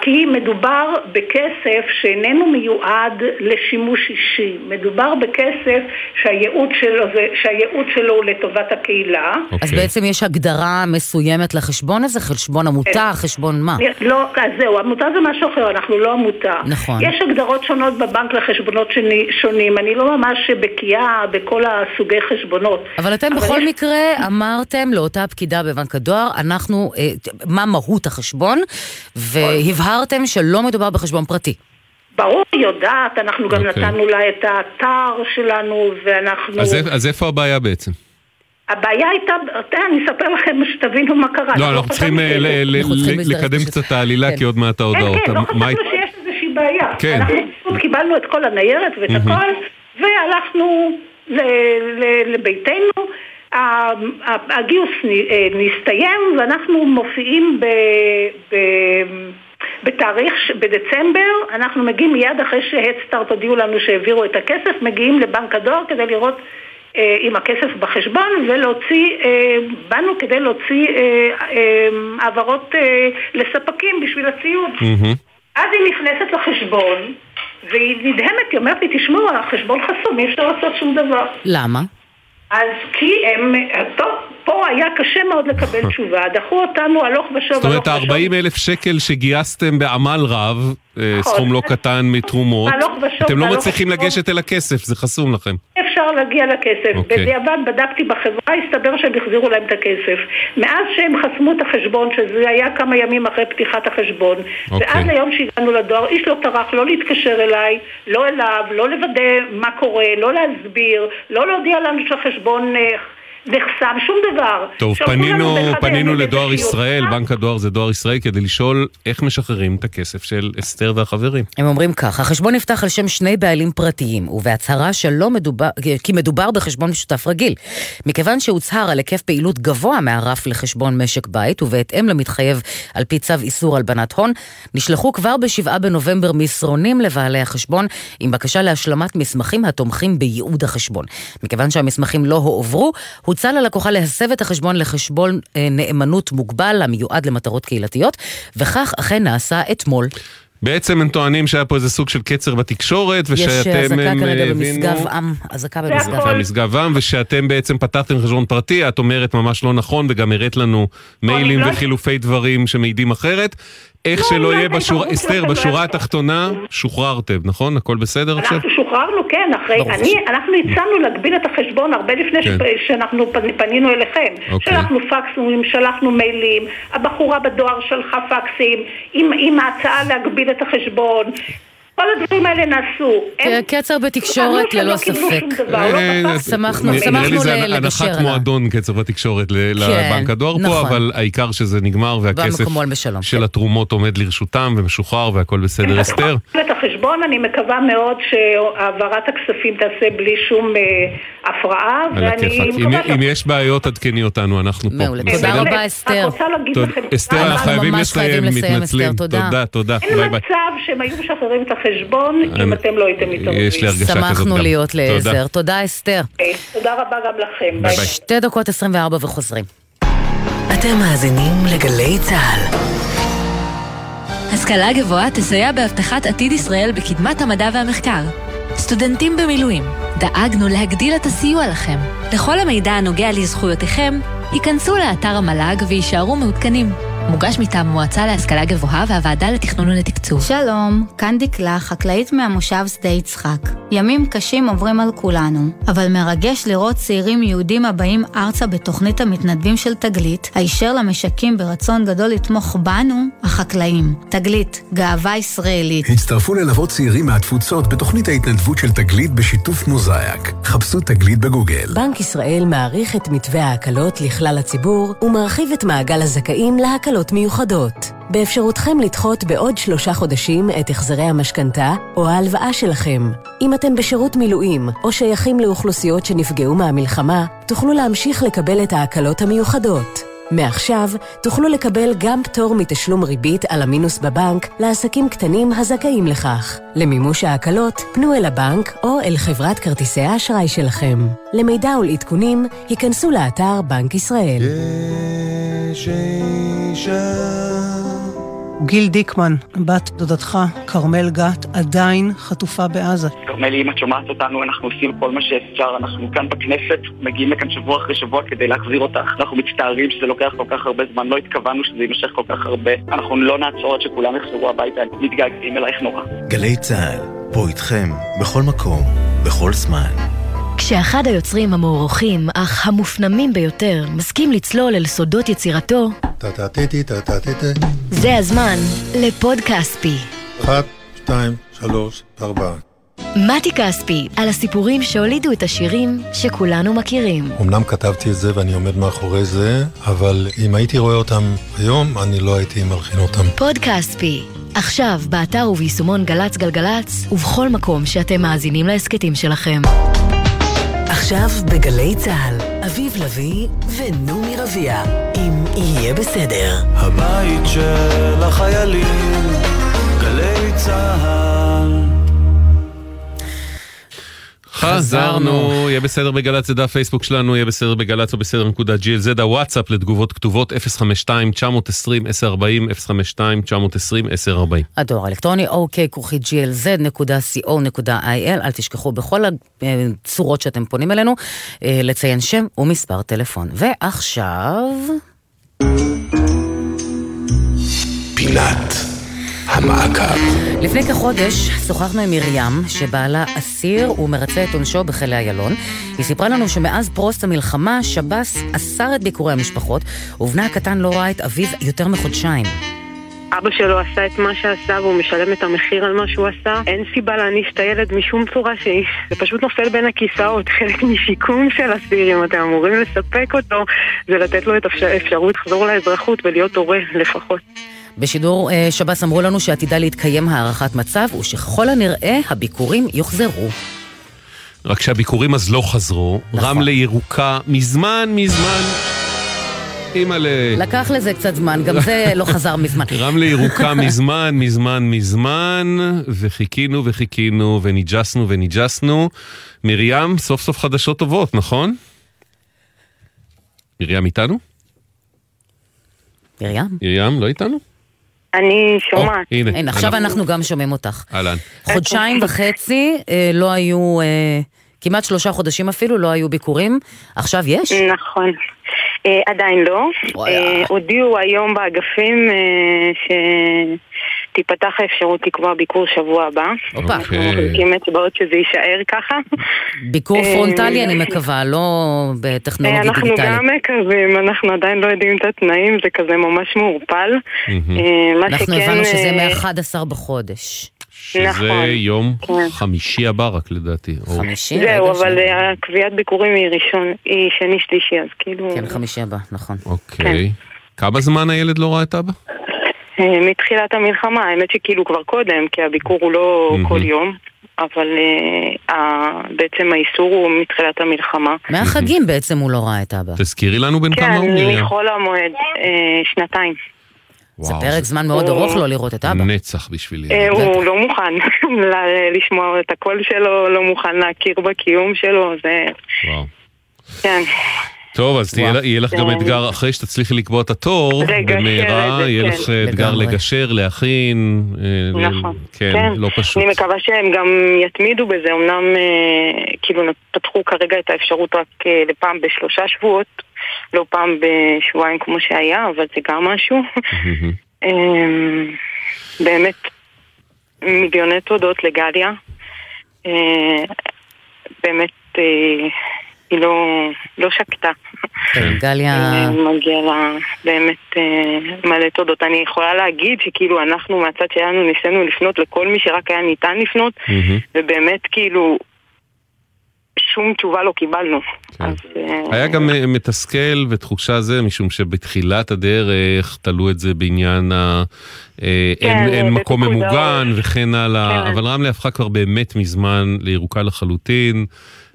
כי מדובר בכסף שאיננו מיועד לשימוש אישי, מדובר בכסף שהייעוד שלו, זה, שהייעוד שלו הוא לטובת הקהילה. Okay. אז בעצם יש הגדרה מסוימת לחשבון הזה? חשבון עמותה? חשבון מה? לא, אז זהו, עמותה זה משהו אחר, אנחנו לא עמותה. נכון. יש הגדרות שונות בבנק לחשבונות שונים, אני לא ממש בקיאה בכל הסוגי חשבונות. אבל אתם אבל בכל יש... מקרה אמרתם לאותה פקידה בבנק הדואר, אנחנו, אה, מה מהות החשבון, והבהרתם שלא מדובר בחשבון פרטי. ברור, היא יודעת, אנחנו גם okay. אוקיי. נתנו לה את האתר שלנו, ואנחנו... אז, אז איפה הבעיה בעצם? הבעיה הייתה, אני אספר לכם שתבינו מה קרה. לא, אנחנו צריכים אה, לקדם קצת את העלילה, כן. כי עוד מעט ההודעות. כן, כן, לא חשבנו שיש איזושהי בעיה. כן. אנחנו קיבלנו את כל הניירת ואת הכל, והלכנו לביתנו. הגיוס אה, נסתיים ואנחנו מופיעים ב... בתאריך, בדצמבר, אנחנו מגיעים מיד אחרי שהדסטארט הודיעו לנו שהעבירו את הכסף, מגיעים לבנק הדואר כדי לראות אה, עם הכסף בחשבון ולהוציא, אה, באנו כדי להוציא אה, אה, העברות אה, לספקים בשביל הציוד. Mm-hmm. אז היא נכנסת לחשבון והיא נדהמת, היא אומרת לי, תשמעו, החשבון חסום, אי אפשר לעשות שום דבר. למה? אז כי הם, טוב, פה היה קשה מאוד לקבל תשובה, דחו אותנו הלוך ושוב. זאת אומרת, ה-40 אלף שקל שגייסתם בעמל רב, אה, נכון. סכום לא קטן מתרומות, אתם לא מצליחים לגשת אל הכסף, זה חסום לכם. אפשר להגיע לכסף. Okay. אוקיי. בדיעבד בדקתי בחברה, הסתבר שהם החזירו להם את הכסף. מאז שהם חסמו את החשבון, שזה היה כמה ימים אחרי פתיחת החשבון, okay. אוקיי. ועד ליום שהגענו לדואר, איש לא טרח לא להתקשר אליי, לא אליו, לא לוודא מה קורה, לא להסביר, לא להודיע לנו שהחשבון... נחסם, שום דבר. טוב, פנינו, פנינו לדואר ישראל, בנק הדואר זה דואר ישראל, כדי לשאול איך משחררים את הכסף של אסתר והחברים. הם אומרים כך, החשבון נפתח על שם שני בעלים פרטיים, ובהצהרה שלא מדובר, כי מדובר בחשבון משותף רגיל. מכיוון שהוצהר על היקף פעילות גבוה מהרף לחשבון משק בית, ובהתאם למתחייב על פי צו איסור הלבנת הון, נשלחו כבר ב-7 בנובמבר מסרונים לבעלי החשבון, עם בקשה להשלמת מסמכים התומכים בייעוד החשבון. מכיוון שהמסמכים לא הועברו, הוצע ללקוחה להסב את החשבון לחשבון אה, נאמנות מוגבל המיועד למטרות קהילתיות, וכך אכן נעשה אתמול. בעצם הם טוענים שהיה פה איזה סוג של קצר בתקשורת, ושאתם... יש אזעקה כרגע במשגב עם, אזעקה במשגב עם. במשגב עם, ושאתם בעצם פתחתם חשבון פרטי, את אומרת ממש לא נכון, וגם הראת לנו מיילים לא- וחילופי דברים שמעידים אחרת. איך לא, שלא יהיה בשורה, אסתר, בשורה התחתונה, שוחררתם, נכון? הכל בסדר עכשיו? אנחנו שוחררנו, כן, אחרי, אני, אנחנו הצענו להגביל את החשבון הרבה לפני כן. שאנחנו פנינו אליכם. אוקיי. שלחנו פקסים, שלחנו מיילים, הבחורה בדואר שלחה פקסים, עם ההצעה להגביל את החשבון. כל הדברים האלה נעשו. קצר בתקשורת ללא ספק. שמחנו לגשר עליו. נראה לי זה הנחת מועדון קצר בתקשורת לבנק כן, הדואר פה, נכון. אבל העיקר שזה נגמר והכסף של התרומות עומד לרשותם ומשוחרר והכל בסדר. אסתר? את החשבון, אני מקווה מאוד שהעברת הכספים תעשה בלי שום אה, הפרעה. אם יש בעיות, עדכני אותנו, אנחנו פה. מעולה. תודה רבה, אסתר. אסתר, אנחנו חייבים לסיים, מתנצלים. תודה, תודה. אין מצב שהם היו משחררים את החשבון אם אתם לא הייתם מתערבים. יש לי הרגשה כזאת גם. שמחנו להיות לעזר. תודה, אסתר. אוקיי, תודה רבה גם לכם. ביי. שתי דקות 24 וחוזרים. אתם מאזינים לגלי צה"ל. השכלה גבוהה תסייע בהבטחת עתיד ישראל בקדמת המדע והמחקר. סטודנטים במילואים, דאגנו להגדיל את הסיוע לכם. לכל המידע הנוגע לזכויותיכם, היכנסו לאתר המל"ג ויישארו מעודכנים. מוגש מטעם המועצה להשכלה גבוהה והוועדה לתכנון ולתקצוב. שלום, כאן דקלה, חקלאית מהמושב שדה יצחק. ימים קשים עוברים על כולנו, אבל מרגש לראות צעירים יהודים הבאים ארצה בתוכנית המתנדבים של תגלית, הישר למשקים ברצון גדול לתמוך בנו, החקלאים. תגלית, גאווה ישראלית. הצטרפו ללוות צעירים מהתפוצות בתוכנית ההתנדבות של תגלית בשיתוף מוזאיק. חפשו תגלית בגוגל. בנק ישראל מעריך את מתווה ההקלות לכלל הציבור ומרחיב את מעגל הזכאים להקלות. הקלות מיוחדות. באפשרותכם לדחות בעוד שלושה חודשים את החזרי המשכנתה או ההלוואה שלכם. אם אתם בשירות מילואים או שייכים לאוכלוסיות שנפגעו מהמלחמה, תוכלו להמשיך לקבל את ההקלות המיוחדות. מעכשיו תוכלו לקבל גם פטור מתשלום ריבית על המינוס בבנק לעסקים קטנים הזכאים לכך. למימוש ההקלות, פנו אל הבנק או אל חברת כרטיסי האשראי שלכם. למידע ולעדכונים, היכנסו לאתר בנק ישראל. יש אישה גיל דיקמן, בת דודתך, כרמל גת, עדיין חטופה בעזה. כרמל, אם את שומעת אותנו, אנחנו עושים כל מה שאפשר. אנחנו כאן בכנסת, מגיעים לכאן שבוע אחרי שבוע כדי להחזיר אותך. אנחנו מצטערים שזה לוקח כל כך הרבה זמן, לא התכוונו שזה יימשך כל כך הרבה. אנחנו לא נעצור עד שכולם יחזרו הביתה, מתגעגעים אלייך נורא. גלי צה"ל, פה איתכם, בכל מקום, בכל זמן. כשאחד היוצרים המוערוכים, אך המופנמים ביותר, מסכים לצלול אל סודות יצירתו, זה הזמן לפוד כספי. אחת, שתיים, שלוש, ארבע. מתי כספי, על הסיפורים שהולידו את השירים שכולנו מכירים. אמנם כתבתי את זה ואני עומד מאחורי זה, אבל אם הייתי רואה אותם היום, אני לא הייתי מלחין אותם. פוד כספי, עכשיו באתר וביישומון גל"צ גלגלצ, ובכל מקום שאתם מאזינים להסכתים שלכם. עכשיו בגלי צה"ל, אביב לביא ונעמי רביע, אם יהיה בסדר. הבית של החיילים, גלי צה"ל. חזרנו, יהיה בסדר בגל"צ, זה דף פייסבוק שלנו, יהיה בסדר בגל"צ או בסדר נקודה glz, הוואטסאפ לתגובות כתובות 052-920-1040, 052-920-1040. הדואר האלקטרוני אוקיי כרוכי glz.co.il, אל תשכחו בכל הצורות שאתם פונים אלינו, אה, לציין שם ומספר טלפון. ועכשיו... פינת המעקב. לפני כחודש שוחחנו עם מרים, שבעלה אסיר ומרצה את עונשו בכלא איילון. היא סיפרה לנו שמאז פרוץ המלחמה, שב"ס אסר את ביקורי המשפחות, ובנה הקטן לא ראה את אביו יותר מחודשיים. אבא שלו עשה את מה שעשה והוא משלם את המחיר על מה שהוא עשה. אין סיבה להעניש את הילד משום צורה שהיא. זה פשוט נופל בין הכיסאות. חלק משיקום של אסיר, אם אתם אמורים לספק אותו, זה לתת לו את האפשרות לחזור לאזרחות ולהיות הורה לפחות. בשידור uh, שב"ס אמרו לנו שעתידה להתקיים הערכת מצב, ושככל הנראה הביקורים יוחזרו. רק שהביקורים אז לא חזרו. נכון. רמלה ירוקה מזמן מזמן. אימא'לה. לקח לזה קצת זמן, גם זה לא חזר מזמן. רמלה ירוקה מזמן, מזמן, מזמן, וחיכינו וחיכינו, וניג'סנו וניג'סנו. מרים, סוף סוף חדשות טובות, נכון? מרים איתנו? מרים? מרים, לא איתנו? אני שומעת. הנה, הנה, עכשיו אנחנו גם שומעים אותך. אהלן. חודשיים וחצי אה, לא היו, אה, כמעט שלושה חודשים אפילו, לא היו ביקורים. עכשיו יש? נכון. אה, עדיין לא. אה, הודיעו היום באגפים אה, שתיפתח האפשרות לקבוע ביקור שבוע הבא. הופה. אנחנו מחזיקים אצבעות שזה יישאר ככה. ביקור אה, פרונטלי אני מקווה, לא בטכנולוגיה אה, אנחנו דיגיטלית. גם מקווים, אנחנו עדיין לא יודעים את התנאים, זה כזה ממש מעורפל. אה, אנחנו הבנו שזה אה, מ-11 בחודש. שזה נכון. יום כן. חמישי הבא רק לדעתי. או- חמישי? זהו, אבל אה, קביעת ביקורים היא ראשון, היא שני שלישי, אז כאילו... כן, חמישי הבא, נכון. אוקיי. כמה זמן הילד לא ראה את אבא? אה, מתחילת המלחמה, האמת שכאילו כבר קודם, כי הביקור הוא לא כל יום, אבל ה- בעצם האיסור הוא מתחילת המלחמה. מהחגים בעצם הוא לא ראה את אבא. תזכירי לנו בן כמה כן, הוא מרים. מחול המועד, אה, שנתיים. זה פרק זמן מאוד ארוך לא לראות את אבא. נצח בשבילי. הוא לא מוכן ל- לשמוע את הקול שלו, לא מוכן להכיר בקיום שלו, זה... וואו. כן. טוב, אז תהיה וואו. יהיה לך גם זה- אתגר, אחרי שתצליחי לקבוע את התור, לגשר במהרה, יהיה כן. לך אה, אתגר לגמרי. לגשר, להכין. אה, ל- נכון. כן, לא פשוט. אני מקווה שהם גם יתמידו בזה, אמנם אה, כאילו פתחו כרגע את האפשרות רק אה, לפעם בשלושה שבועות, לא פעם בשבועיים כמו שהיה, אבל זה גם משהו. אה, באמת, מיליוני תודות לגליה. אה, באמת, אה, לא, לא שקטה. כן, גליה... אה, מגיע לה באמת אה, מלא תודות. אני יכולה להגיד שכאילו אנחנו מהצד שלנו ניסינו לפנות לכל מי שרק היה ניתן לפנות, ובאמת כאילו שום תשובה לא קיבלנו. אז, אה, היה גם מתסכל ותחושה זה, משום שבתחילת הדרך תלו את זה בעניין ה... כן, אין, אין מקום ממוגן. וכן הלאה, כן. אבל רמלה הפכה כבר באמת מזמן לירוקה לחלוטין.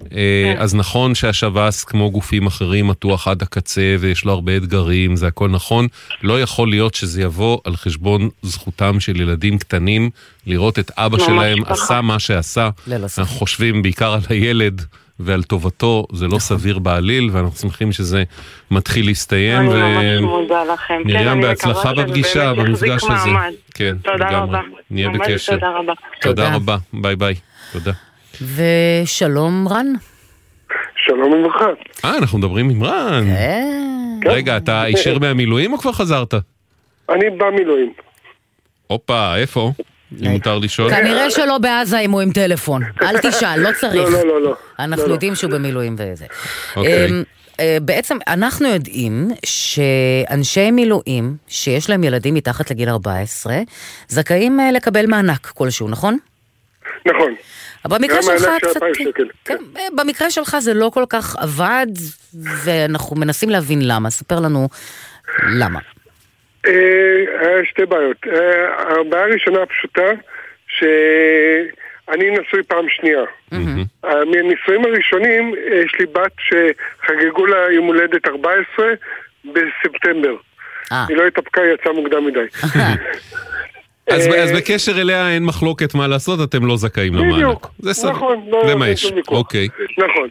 אה, כן. אז נכון שהשב"ס, כמו גופים אחרים, מתוח עד הקצה ויש לו הרבה אתגרים, זה הכל נכון. לא יכול להיות שזה יבוא על חשבון זכותם של ילדים קטנים לראות את אבא שלהם. עשה מה שעשה. אנחנו חושבים בעיקר על הילד ועל טובתו, זה נכון. לא סביר בעליל, ואנחנו שמחים שזה מתחיל להסתיים. אני ו- ממש מודה לכם. כן, מרים, אני בהצלחה בפגישה, במפגש הזה. מעמד. כן, תודה לגמרי. רבה. נהיה בקשר. תודה רבה. תודה רבה, ביי ביי. תודה. ושלום רן. שלום וברכה. אה, אנחנו מדברים עם רן. כן. רגע, אתה הישר מהמילואים או כבר חזרת? אני במילואים. הופה, איפה? אם מותר לשאול. כנראה שלא בעזה אם הוא עם טלפון. אל תשאל, לא צריך. לא, לא, לא, לא. אנחנו לא, לא. יודעים שהוא במילואים וזה. אוקיי. אמ, אה, בעצם אנחנו יודעים שאנשי מילואים שיש להם ילדים מתחת לגיל 14 זכאים אה, לקבל מענק כלשהו, נכון? נכון. במקרה היה שלך קצת... 2,000 שקל. כן, אה, במקרה שלך זה לא כל כך עבד, ואנחנו מנסים להבין למה. ספר לנו למה. אה, היה שתי בעיות. אה, הבעיה הראשונה הפשוטה, שאני נשוי פעם שנייה. אה, מהנישואים הראשונים, אה, יש לי בת שחגגו לה יום הולדת 14 בספטמבר. אה. היא לא התאפקה, היא יצאה מוקדם מדי. אז, אה, אז בקשר אליה אין מחלוקת מה לעשות, אתם לא זכאים למענק. בדיוק. זה סבבה. נכון, לא, זה מה אין יש. אוקיי. נכון.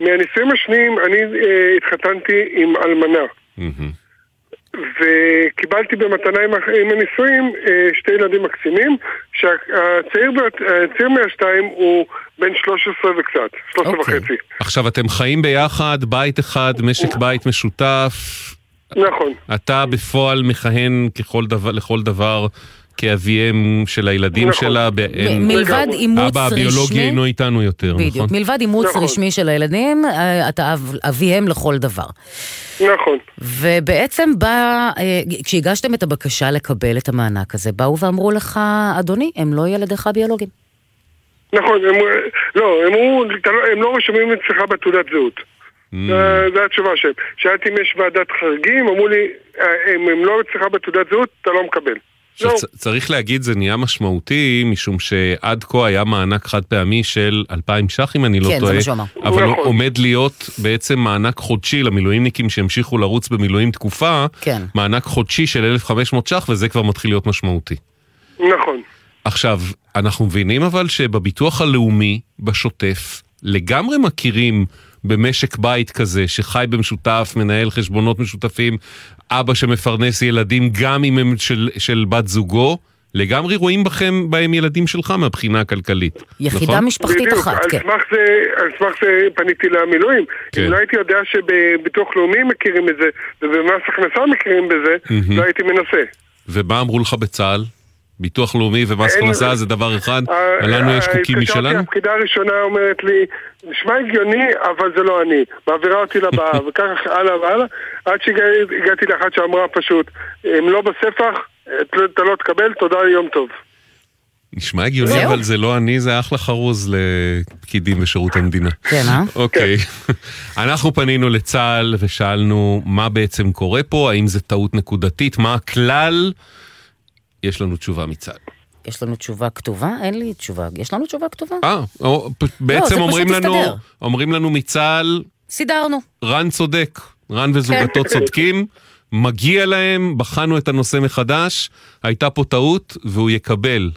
מהנישואים השניים, אני אה, התחתנתי עם אלמנה. וקיבלתי במתנה עם, עם הנישואים אה, שתי ילדים מקסימים, שהצעיר הצעיר מהשתיים הוא בן 13 וקצת, 13 אוקיי. וחצי. עכשיו, אתם חיים ביחד, בית אחד, משק בית משותף. נכון. אתה בפועל מכהן ככל דבר, לכל דבר כאביהם של הילדים נכון. שלה. מ- מלבד אימוץ אבא הביולוגי רשמי- אינו איתנו יותר, נכון? בדיוק. מלבד אימוץ רשמי של הילדים, אה, אתה אב- אביהם לכל דבר. נכון. ובעצם בא, אה, כשהגשתם את הבקשה לקבל את המענק הזה, באו ואמרו לך, אדוני, הם לא ילדיך הביולוגיים. נכון, הם, לא, הם, אמרו, "אתה לא- הם לא רשומים אצלך בתעודת זהות. Mm. זה- זה התשובה שלהם. שאלתי אם יש ועדת חריגים, אמרו לי, "אה, אם הם לא אצלך בתעודת זהות, אתה לא מקבל. צ- צריך להגיד, זה נהיה משמעותי, משום שעד כה היה מענק חד פעמי של 2,000 ש"ח, אם אני לא כן, זה טועה. מה שהוא אמר. אבל נכון. עומד להיות בעצם מענק חודשי למילואימניקים שהמשיכו לרוץ במילואים תקופה, כן. מענק חודשי של 1,500 ש"ח, וזה כבר מתחיל להיות משמעותי. נכון. עכשיו, אנחנו מבינים אבל שבביטוח הלאומי, בשוטף, לגמרי מכירים במשק בית כזה, שחי במשותף, מנהל חשבונות משותפים, אבא שמפרנס ילדים, גם אם הם של, של בת זוגו, לגמרי רואים בכם, בהם ילדים שלך מהבחינה הכלכלית. יחידה נכון? משפחתית בדיוק, אחת, על כן. סמך זה, על סמך זה פניתי למילואים. כן. אם לא הייתי יודע שבביטוח לאומי מכירים את זה, ובמס הכנסה מכירים בזה, מהמם. לא הייתי מנסה. ומה אמרו לך בצה"ל? ביטוח לאומי ומס הכנסה זה דבר אחד, אה, לנו יש אה, חוקים התקשרתי, משלנו? הפקידה הראשונה אומרת לי, נשמע הגיוני, אבל זה לא אני. מעבירה אותי לבאה, וכך הלאה והלאה, עד שהגעתי לאחת שאמרה פשוט, הם לא בספח, אתה אתה לא תקבל, תודה, יום טוב. נשמע הגיוני? אבל זה לא אני, זה אחלה חרוז לפקידים בשירות המדינה. כן, אה? אוקיי. אנחנו פנינו לצה"ל ושאלנו מה בעצם קורה פה, האם זה טעות נקודתית, מה הכלל? יש לנו תשובה מצה"ל. יש לנו תשובה כתובה? אין לי תשובה. יש לנו תשובה כתובה? אה, פ- בעצם לא, אומרים לנו, הסתדר. אומרים לנו מצה"ל, סידרנו. רן צודק, רן וזוגתו כן. צודקים, מגיע להם, בחנו את הנושא מחדש, הייתה פה טעות והוא יקבל.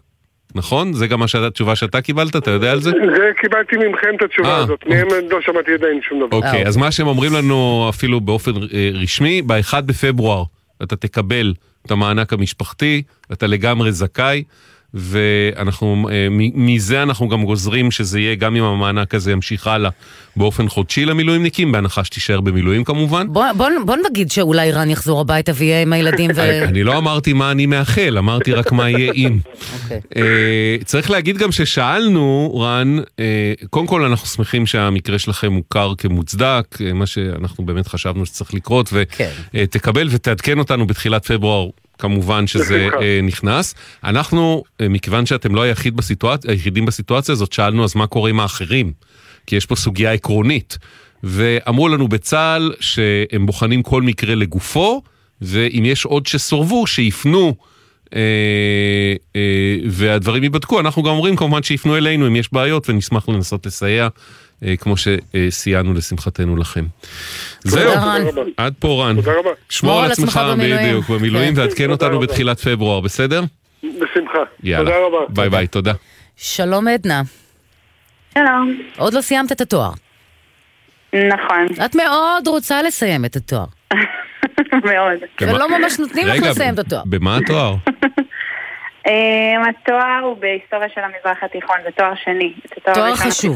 נכון? זה גם התשובה שאתה קיבלת, אתה יודע על זה? זה קיבלתי מכם את התשובה אה, הזאת, מהם לא שמעתי עדיין שום דבר. אוקיי, אז מה שהם אומרים לנו אפילו באופן אה, רשמי, ב-1 בפברואר אתה תקבל את המענק המשפחתי, אתה לגמרי זכאי, ואנחנו, אה, מזה אנחנו גם גוזרים שזה יהיה, גם אם המענק הזה ימשיך הלאה באופן חודשי למילואימניקים, בהנחה שתישאר במילואים כמובן. בוא, בוא, בוא נגיד שאולי רן יחזור הביתה ויהיה עם הילדים ו... אני לא אמרתי מה אני מאחל, אמרתי רק מה יהיה אם. אוקיי. אה, צריך להגיד גם ששאלנו, רן, אה, קודם כל אנחנו שמחים שהמקרה שלכם מוכר כמוצדק, מה שאנחנו באמת חשבנו שצריך לקרות, ותקבל ותעדכן אותנו בתחילת פברואר. כמובן שזה. אה, נכנס. אנחנו, אה, מכיוון שאתם לא היחיד בסיטואצ... היחידים בסיטואציה הזאת, שאלנו אז מה קורה עם האחרים? כי יש פה סוגיה עקרונית. ואמרו לנו בצה"ל שהם בוחנים כל מקרה לגופו, ואם יש עוד שסורבו, שיפנו אה, אה, והדברים ייבדקו. אנחנו גם אומרים כמובן שיפנו אלינו אם יש בעיות ונשמח לנסות לסייע, כמו שסייענו לשמחתנו לכם. זהו. עד פה רן. תודה רבה. שמור על עצמך. בדיוק במילואים כן. ועדכן אותנו. בתחילת פברואר, בסדר? בשמחה. יאללה. תודה רבה. ביי ביי, תודה. שלום עדנה. שלום. עוד לא סיימת את התואר. נכון. את מאוד רוצה לסיים את התואר. מאוד. ולא ממש נותנים לך לסיים את התואר. במה התואר? אמ, התואר הוא בהיסטוריה של המזרח התיכון, זה תואר שני. תואר חשוב.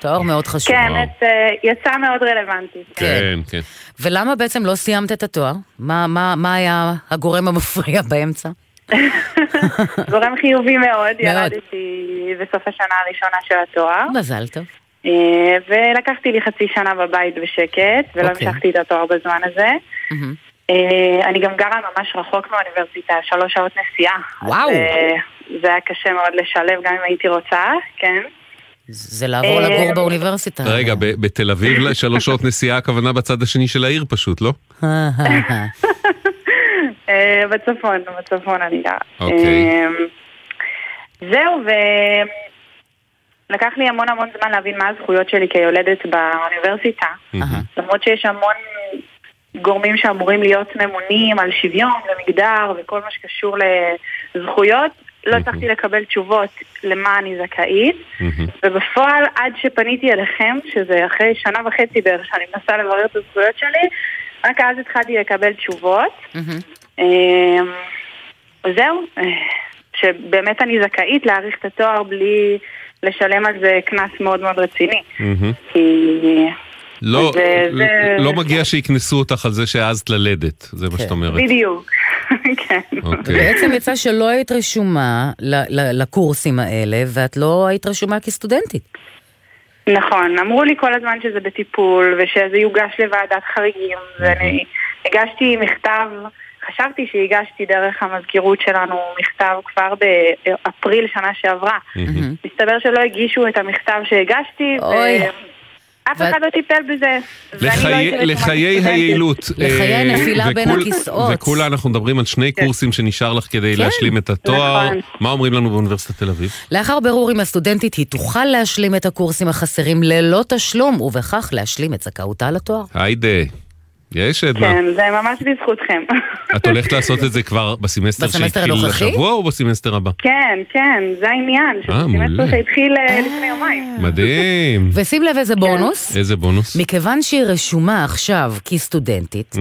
תואר מאוד חשוב. כן, אה, יצא מאוד רלוונטי. כן, כן. ולמה בעצם לא סיימת את התואר? מה, היה הגורם המפריע באמצע? גורם חיובי מאוד, מאוד. ילדתי בסוף השנה הראשונה של התואר. מזל טוב. אה, ולקחתי לי חצי שנה בבית בשקט, ולא אוקיי. המשכתי את התואר בזמן הזה. אה, אני גם גרה ממש רחוק מהאוניברסיטה, שלוש שעות נסיעה. וואו. אה, זה היה קשה מאוד לשלב, גם אם הייתי רוצה, כן. זה לעבור אה, לגור באוניברסיטה. רגע, ב- בתל אביב שלוש שעות נסיעה, הכוונה בצד השני של העיר פשוט, לא? בצפון, בצפון אני גרה. אוקיי. אה, זהו, ולקח לי המון המון זמן להבין מה הזכויות שלי כיולדת באוניברסיטה. למרות שיש המון גורמים שאמורים להיות ממונים על שוויון ומגדר וכל מה שקשור לזכויות, לא הצלחתי לקבל תשובות למה אני זכאית, ובפועל עד שפניתי אליכם, שזה אחרי שנה וחצי בערך שאני מנסה לברר את הזכויות שלי, רק אז התחלתי לקבל תשובות. אמ, זהו, שבאמת אני זכאית להאריך את התואר בלי לשלם על זה קנס מאוד מאוד רציני. כי... לא, זה- זה- לא מגיע שיקנסו אותך על זה שהעזת ללדת, זה מה שאת אומרת. בדיוק. כן. אוקיי. בעצם יצא שלא היית רשומה לקורסים האלה, ואת לא היית רשומה כסטודנטית. נכון, אמרו לי כל הזמן שזה בטיפול ושזה יוגש לוועדת חריגים ואני הגשתי מכתב, חשבתי שהגשתי דרך המזכירות שלנו מכתב כבר באפריל שנה שעברה. מסתבר שלא הגישו את המכתב שהגשתי אוי. ואף אחד לא טיפל בזה. לא לחיי. היעילות. לחיי אה, הנפילה בין וכול- הכיסאות. וכולה אנחנו מדברים על שני קורסים שנשאר לך כדי כן, להשלים את התואר. נכון. מה אומרים לנו באוניברסיטת תל אביב? לאחר בירור עם הסטודנטית, היא תוכל להשלים את הקורסים החסרים ללא תשלום, ובכך להשלים את זכאותה לתואר. היידה, יש עדנה. כן, זה ממש בזכותכם. את הולכת לעשות את זה כבר בסמסטר בסמסטר שהתחיל? השבוע או בסמסטר הבא? כן, כן, זה העניין, שזה אה, שהתחיל אה, לפני יומיים. מדהים. ושים לב איזה בונוס. איזה בונוס? מכיוון שהיא רשומה עכשיו כסטודנטית.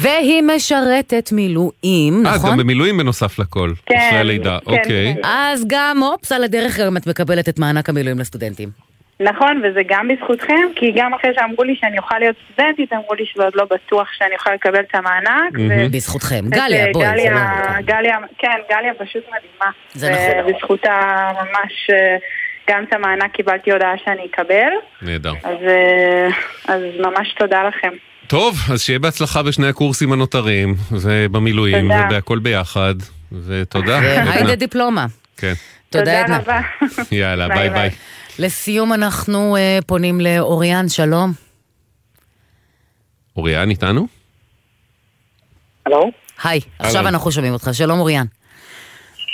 והיא משרתת מילואים, אה, נכון? גם במילואים בנוסף לכל. כן, אחרי הלידה, כן, אוקיי. כן. אז גם, אופס, על הדרך גם את מקבלת את מענק המילואים לסטודנטים. נכון, וזה גם בזכותכם, כי גם אחרי שאמרו לי שאני אוכל להיות סטודנטית, אמרו לי שזה עוד לא בטוח שאני אוכל לקבל את המענק. בזכותכם. גליה, אה, בואי, גליה, לא... גליה, כן, גליה פשוט מדהימה. זה נכון. ובזכותה ממש אה, גם את המענק קיבלתי הודעה שאני אקבל, נהדר. אז, אה, אז ממש תודה לכם. טוב, אז שיהיה בהצלחה בשני הקורסים הנותרים, ובמילואים, תודה. ובהכל ביחד. ותודה. היידה עדנה. דיפלומה. כן. תודה, עדנה. רבה. יאללה, ביי, ביי ביי. לסיום אנחנו אה, פונים לאוריאן, שלום. אוריאן איתנו? הלו? היי, עכשיו. אנחנו שומעים אותך. שלום אוריאן.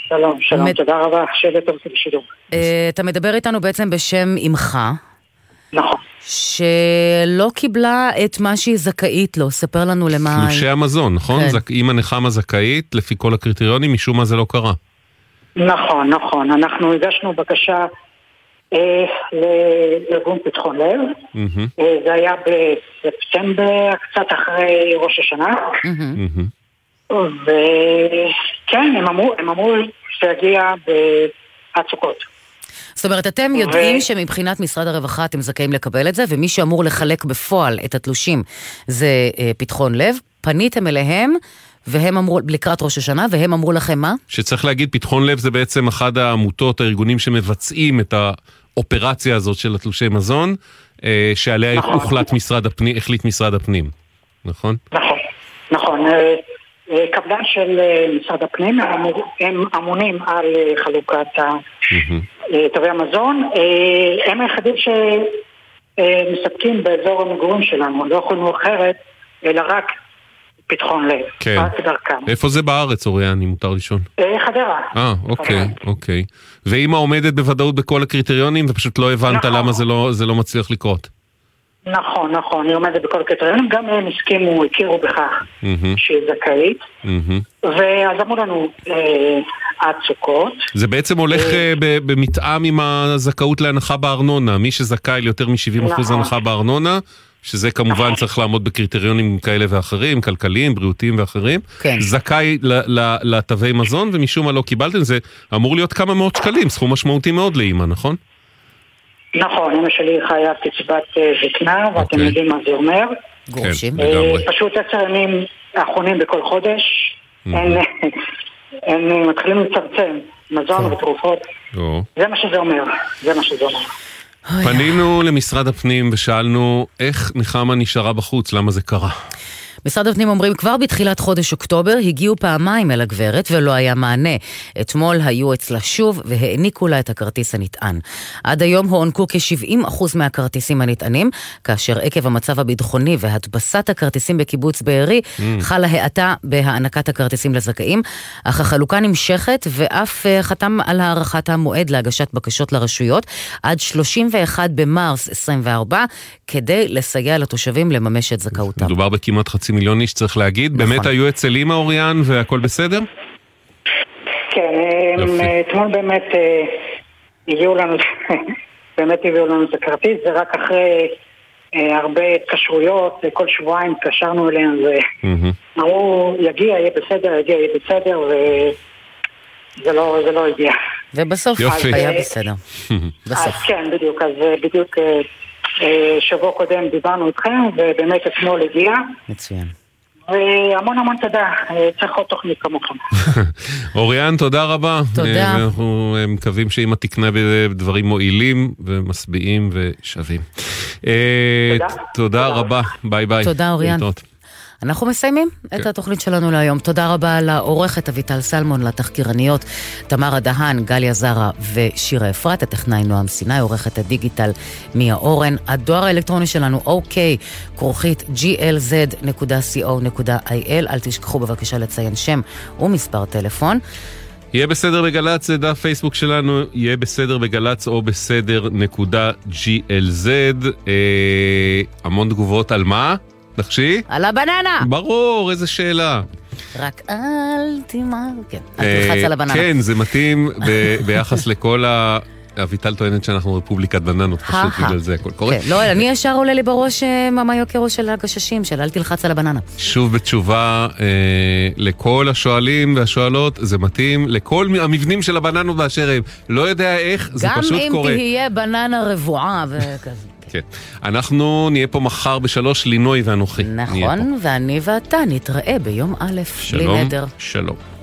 שלום, שלום, מד- תודה רבה, שבט ארצי בשידור. אה, אתה מדבר איתנו בעצם בשם אמך. נכון. שלא קיבלה את מה שהיא זכאית לו. ספר לנו למה... תלושי המזון, נכון? כן. זכ- אימא נחמה זכאית, לפי כל הקריטריונים, משום מה זה לא קרה. נכון, נכון. אנחנו הגשנו בקשה לארגון פתחון לב. אה, זה היה בספטמבר, קצת אחרי ראש השנה. וכן, הם אמרו, הם אמרו שיגיע עד סוכות. זאת אומרת, אתם יודעים שמבחינת משרד הרווחה אתם זכאים לקבל את זה, ומי שאמור לחלק בפועל את התלושים זה אה, פתחון לב. פניתם אליהם, והם אמרו, לקראת ראש השנה, והם אמרו לכם מה? שצריך להגיד, פתחון לב זה בעצם אחד העמותות, הארגונים שמבצעים את האופרציה הזאת של התלושי מזון, אה, שעליה הוחלט משרד הפנים, החליט משרד הפנים, נכון? נכון, נכון. אה, אה, קבלן של משרד הפנים, הם אמונים על חלוקת תווי המזון. הם היחידים שמספקים באזור המגורים שלנו, לא יכולנו אחרת, אלא רק פתחון לב, כן. רק דרכם. איפה זה בארץ, אוריאן, אם מותר לשאול? אה, חדרה. אה, אוקיי, אוקיי. ואימא עומדת בוודאות בכל הקריטריונים, ופשוט לא הבנת נכון. למה זה לא, זה לא מצליח לקרות. נכון, נכון, היא עומדת בכל הקריטריונים, גם הם הסכימו, הכירו בכך שהיא זכאית, ואז אמרו לנו אה, עד סוכות. זה בעצם הולך אה, ב- במתאם עם הזכאות להנחה בארנונה. מי שזכאי ליותר מ-70% נכון. הנחה בארנונה, שזה כמובן צריך לעמוד בקריטריונים כאלה ואחרים, כלכליים, בריאותיים ואחרים, כן. זכאי לתווי מזון, ומשום מה לא קיבלתם, זה אמור להיות כמה מאות שקלים, סכום משמעותי מאוד לאימא, נכון? נכון, אמא שלי חיה קצבת אה, זקנה, ואתם אוקיי. יודעים מה זה אומר. גרושים. אה, לגמרי. פשוט עשר ימים האחרונים בכל חודש, הם אה, מתחילים לצמצם מזון ותרופות. זה מה שזה אומר, זה מה שזה אומר. פנינו למשרד הפנים ושאלנו איך נחמה נשארה בחוץ, למה זה קרה? משרד הפנים אומרים כבר בתחילת חודש אוקטובר הגיעו פעמיים אל הגברת ולא היה מענה. אתמול היו אצלה שוב והעניקו לה את הכרטיס הנטען. עד היום הוענקו כ-70% מהכרטיסים הנטענים, כאשר עקב המצב הביטחוני והדפסת הכרטיסים בקיבוץ בארי Mm. חלה האטה בהענקת הכרטיסים לזכאים, אך החלוקה נמשכת ואף אה, חתם על הארכת המועד להגשת בקשות לרשויות עד 31 במרס 24 כדי לסייע לתושבים לממש את זכאותם. מדובר בכמעט חצי מיליון איש, צריך להגיד. נכון. באמת היו אצל אימא אוריאן והכל בסדר? כן. אה, אתמול באמת אה, הביאו לנו, באמת הביאו לנו את הכרטיס, זה רק אחרי אה, הרבה התקשרויות, אה, כל שבועיים התקשרנו אליהם ואמרו, יגיע, יהיה בסדר, יגיע, יהיה בסדר, וזה לא, זה לא הגיע. ובסוף יופי. היה בסדר. אז כן, בדיוק, אז אה, בדיוק אה, אה, שבוע קודם דיברנו איתכם, ובאמת אתמול הגיע, מצוין. והמון המון תודה, אה, צריך עוד תוכנית כמוכם. אוריאן, תודה רבה. תודה. אה, ואנחנו אה, מקווים שאמא תקנה בדברים מועילים ומשביעים ושווים. אה, תודה. תודה רבה, ביי ביי. תודה, אוריאן. אנחנו מסיימים את כן. התוכנית שלנו להיום. תודה רבה לעורכת אביטל סלמון, לתחקירניות תמרה דהן, גליה זרה ושירה אפרת, הטכנאי נועם סיני, עורכת הדיגיטל מיה אורן. הדואר האלקטרוני שלנו, אוקיי, כרוכית glz.co.il. אל תשכחו בבקשה לציין שם ומספר טלפון. יהיה בסדר בגל"צ, זה דף פייסבוק שלנו, יהיה בסדר בגל"צ או בסדר נקודה glz. אה, המון תגובות על מה? נחשי? על הבננה! ברור, איזה שאלה. רק אל תמהר, כן, אל אה, תלחץ על הבננה. כן, זה מתאים ביחס לכל ה... אביטל טוענת שאנחנו רפובליקת בננות, פשוט. בגלל זה הכל קורה. כן, לא, אני ישר עולה לי בראש אה, מאמה יוקרו של הגששים, של אל תלחץ על הבננה. שוב בתשובה אה, לכל השואלים והשואלות, זה מתאים לכל המבנים של הבננות באשר הם. לא יודע איך, זה גם פשוט אם קורה. תהיה בננה רבועה וכזה. כן. אנחנו נהיה פה מחר בשלוש, לינוי ואנוכי. נכון, ואני ואתה נתראה ביום א', בלי שלום, נדר. שלום. בחסות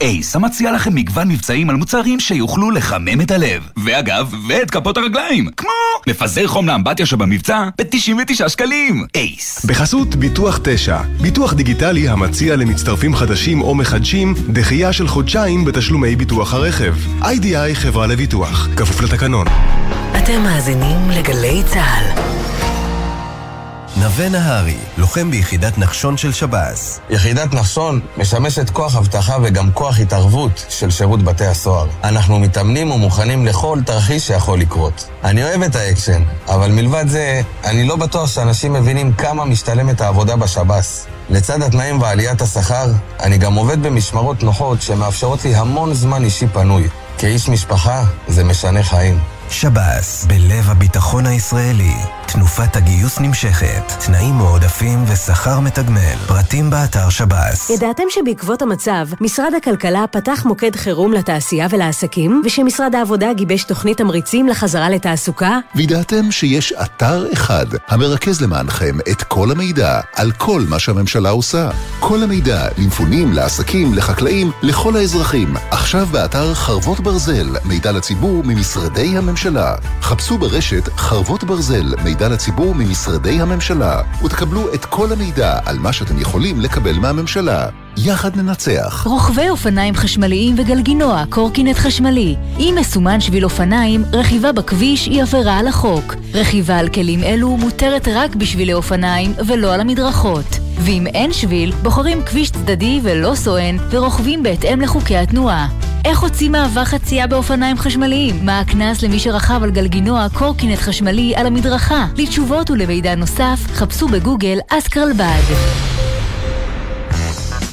אייס, המציע לכם מגוון מבצעים על מוצרים שיוכלו לחמם את הלב. ואגב, ואת כפות הרגליים. כמו מפזר חום לאמבטיה שבמבצע ב-99 שקלים. אייס. בחסות ביטוח 9, ביטוח דיגיטלי המציע למצטרפים חדשים או מחדשים דחייה של חודשיים בתשלומי ביטוח הרכב. איי-די-איי חברה לביטוח, כפוף לתקנון. אתם מאזינים לגלי צה"ל. נווה נהרי, לוחם ביחידת נחשון של שב"ס. יחידת נחשון משמשת כוח אבטחה וגם כוח התערבות של שירות בתי הסוהר. אנחנו מתאמנים ומוכנים לכל תרחיש שיכול לקרות. אני אוהב את האקשן, אבל מלבד זה, אני לא בטוח שאנשים מבינים כמה משתלמת העבודה בשב"ס. לצד התנאים ועליית השכר, אני גם עובד במשמרות נוחות שמאפשרות לי המון זמן אישי פנוי. כאיש משפחה, זה משנה חיים. שב"ס, בלב הביטחון הישראלי. תנופת הגיוס נמשכת, תנאים מועדפים ושכר מתגמל. פרטים באתר שב"ס. ידעתם שבעקבות המצב, משרד הכלכלה פתח מוקד חירום לתעשייה ולעסקים, ושמשרד העבודה גיבש תוכנית תמריצים לחזרה לתעסוקה? וידעתם שיש אתר אחד המרכז למענכם את כל המידע על כל מה שהממשלה עושה. כל המידע למפונים, לעסקים, לחקלאים, לכל האזרחים. עכשיו באתר חרבות ברזל, מידע לציבור ממשרדי הממשלה. חפשו ברשת חרבות ברזל, מידע לציבור ממשרדי הממשלה, ותקבלו את כל המידע על מה שאתם יכולים לקבל מהממשלה. יחד ננצח. רוכבי אופניים חשמליים וגלגינוע, קורקינט חשמלי. אם מסומן שביל אופניים, רכיבה בכביש היא עבירה על החוק. רכיבה על כלים אלו מותרת רק בשבילי אופניים ולא על המדרכות. ואם אין שביל, בוחרים כביש צדדי ולא סואן, ורוכבים בהתאם לחוקי התנועה. איך הוציא מעבר חצייה באופניים חשמליים? מה הקנס למי שרכב על גלגינוע קורקינט חשמלי על המדרכה? לתשובות ולמידע נוסף, חפשו בגוגל אסקרלבד.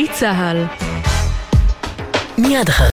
גלי צה"ל. מיד אחרי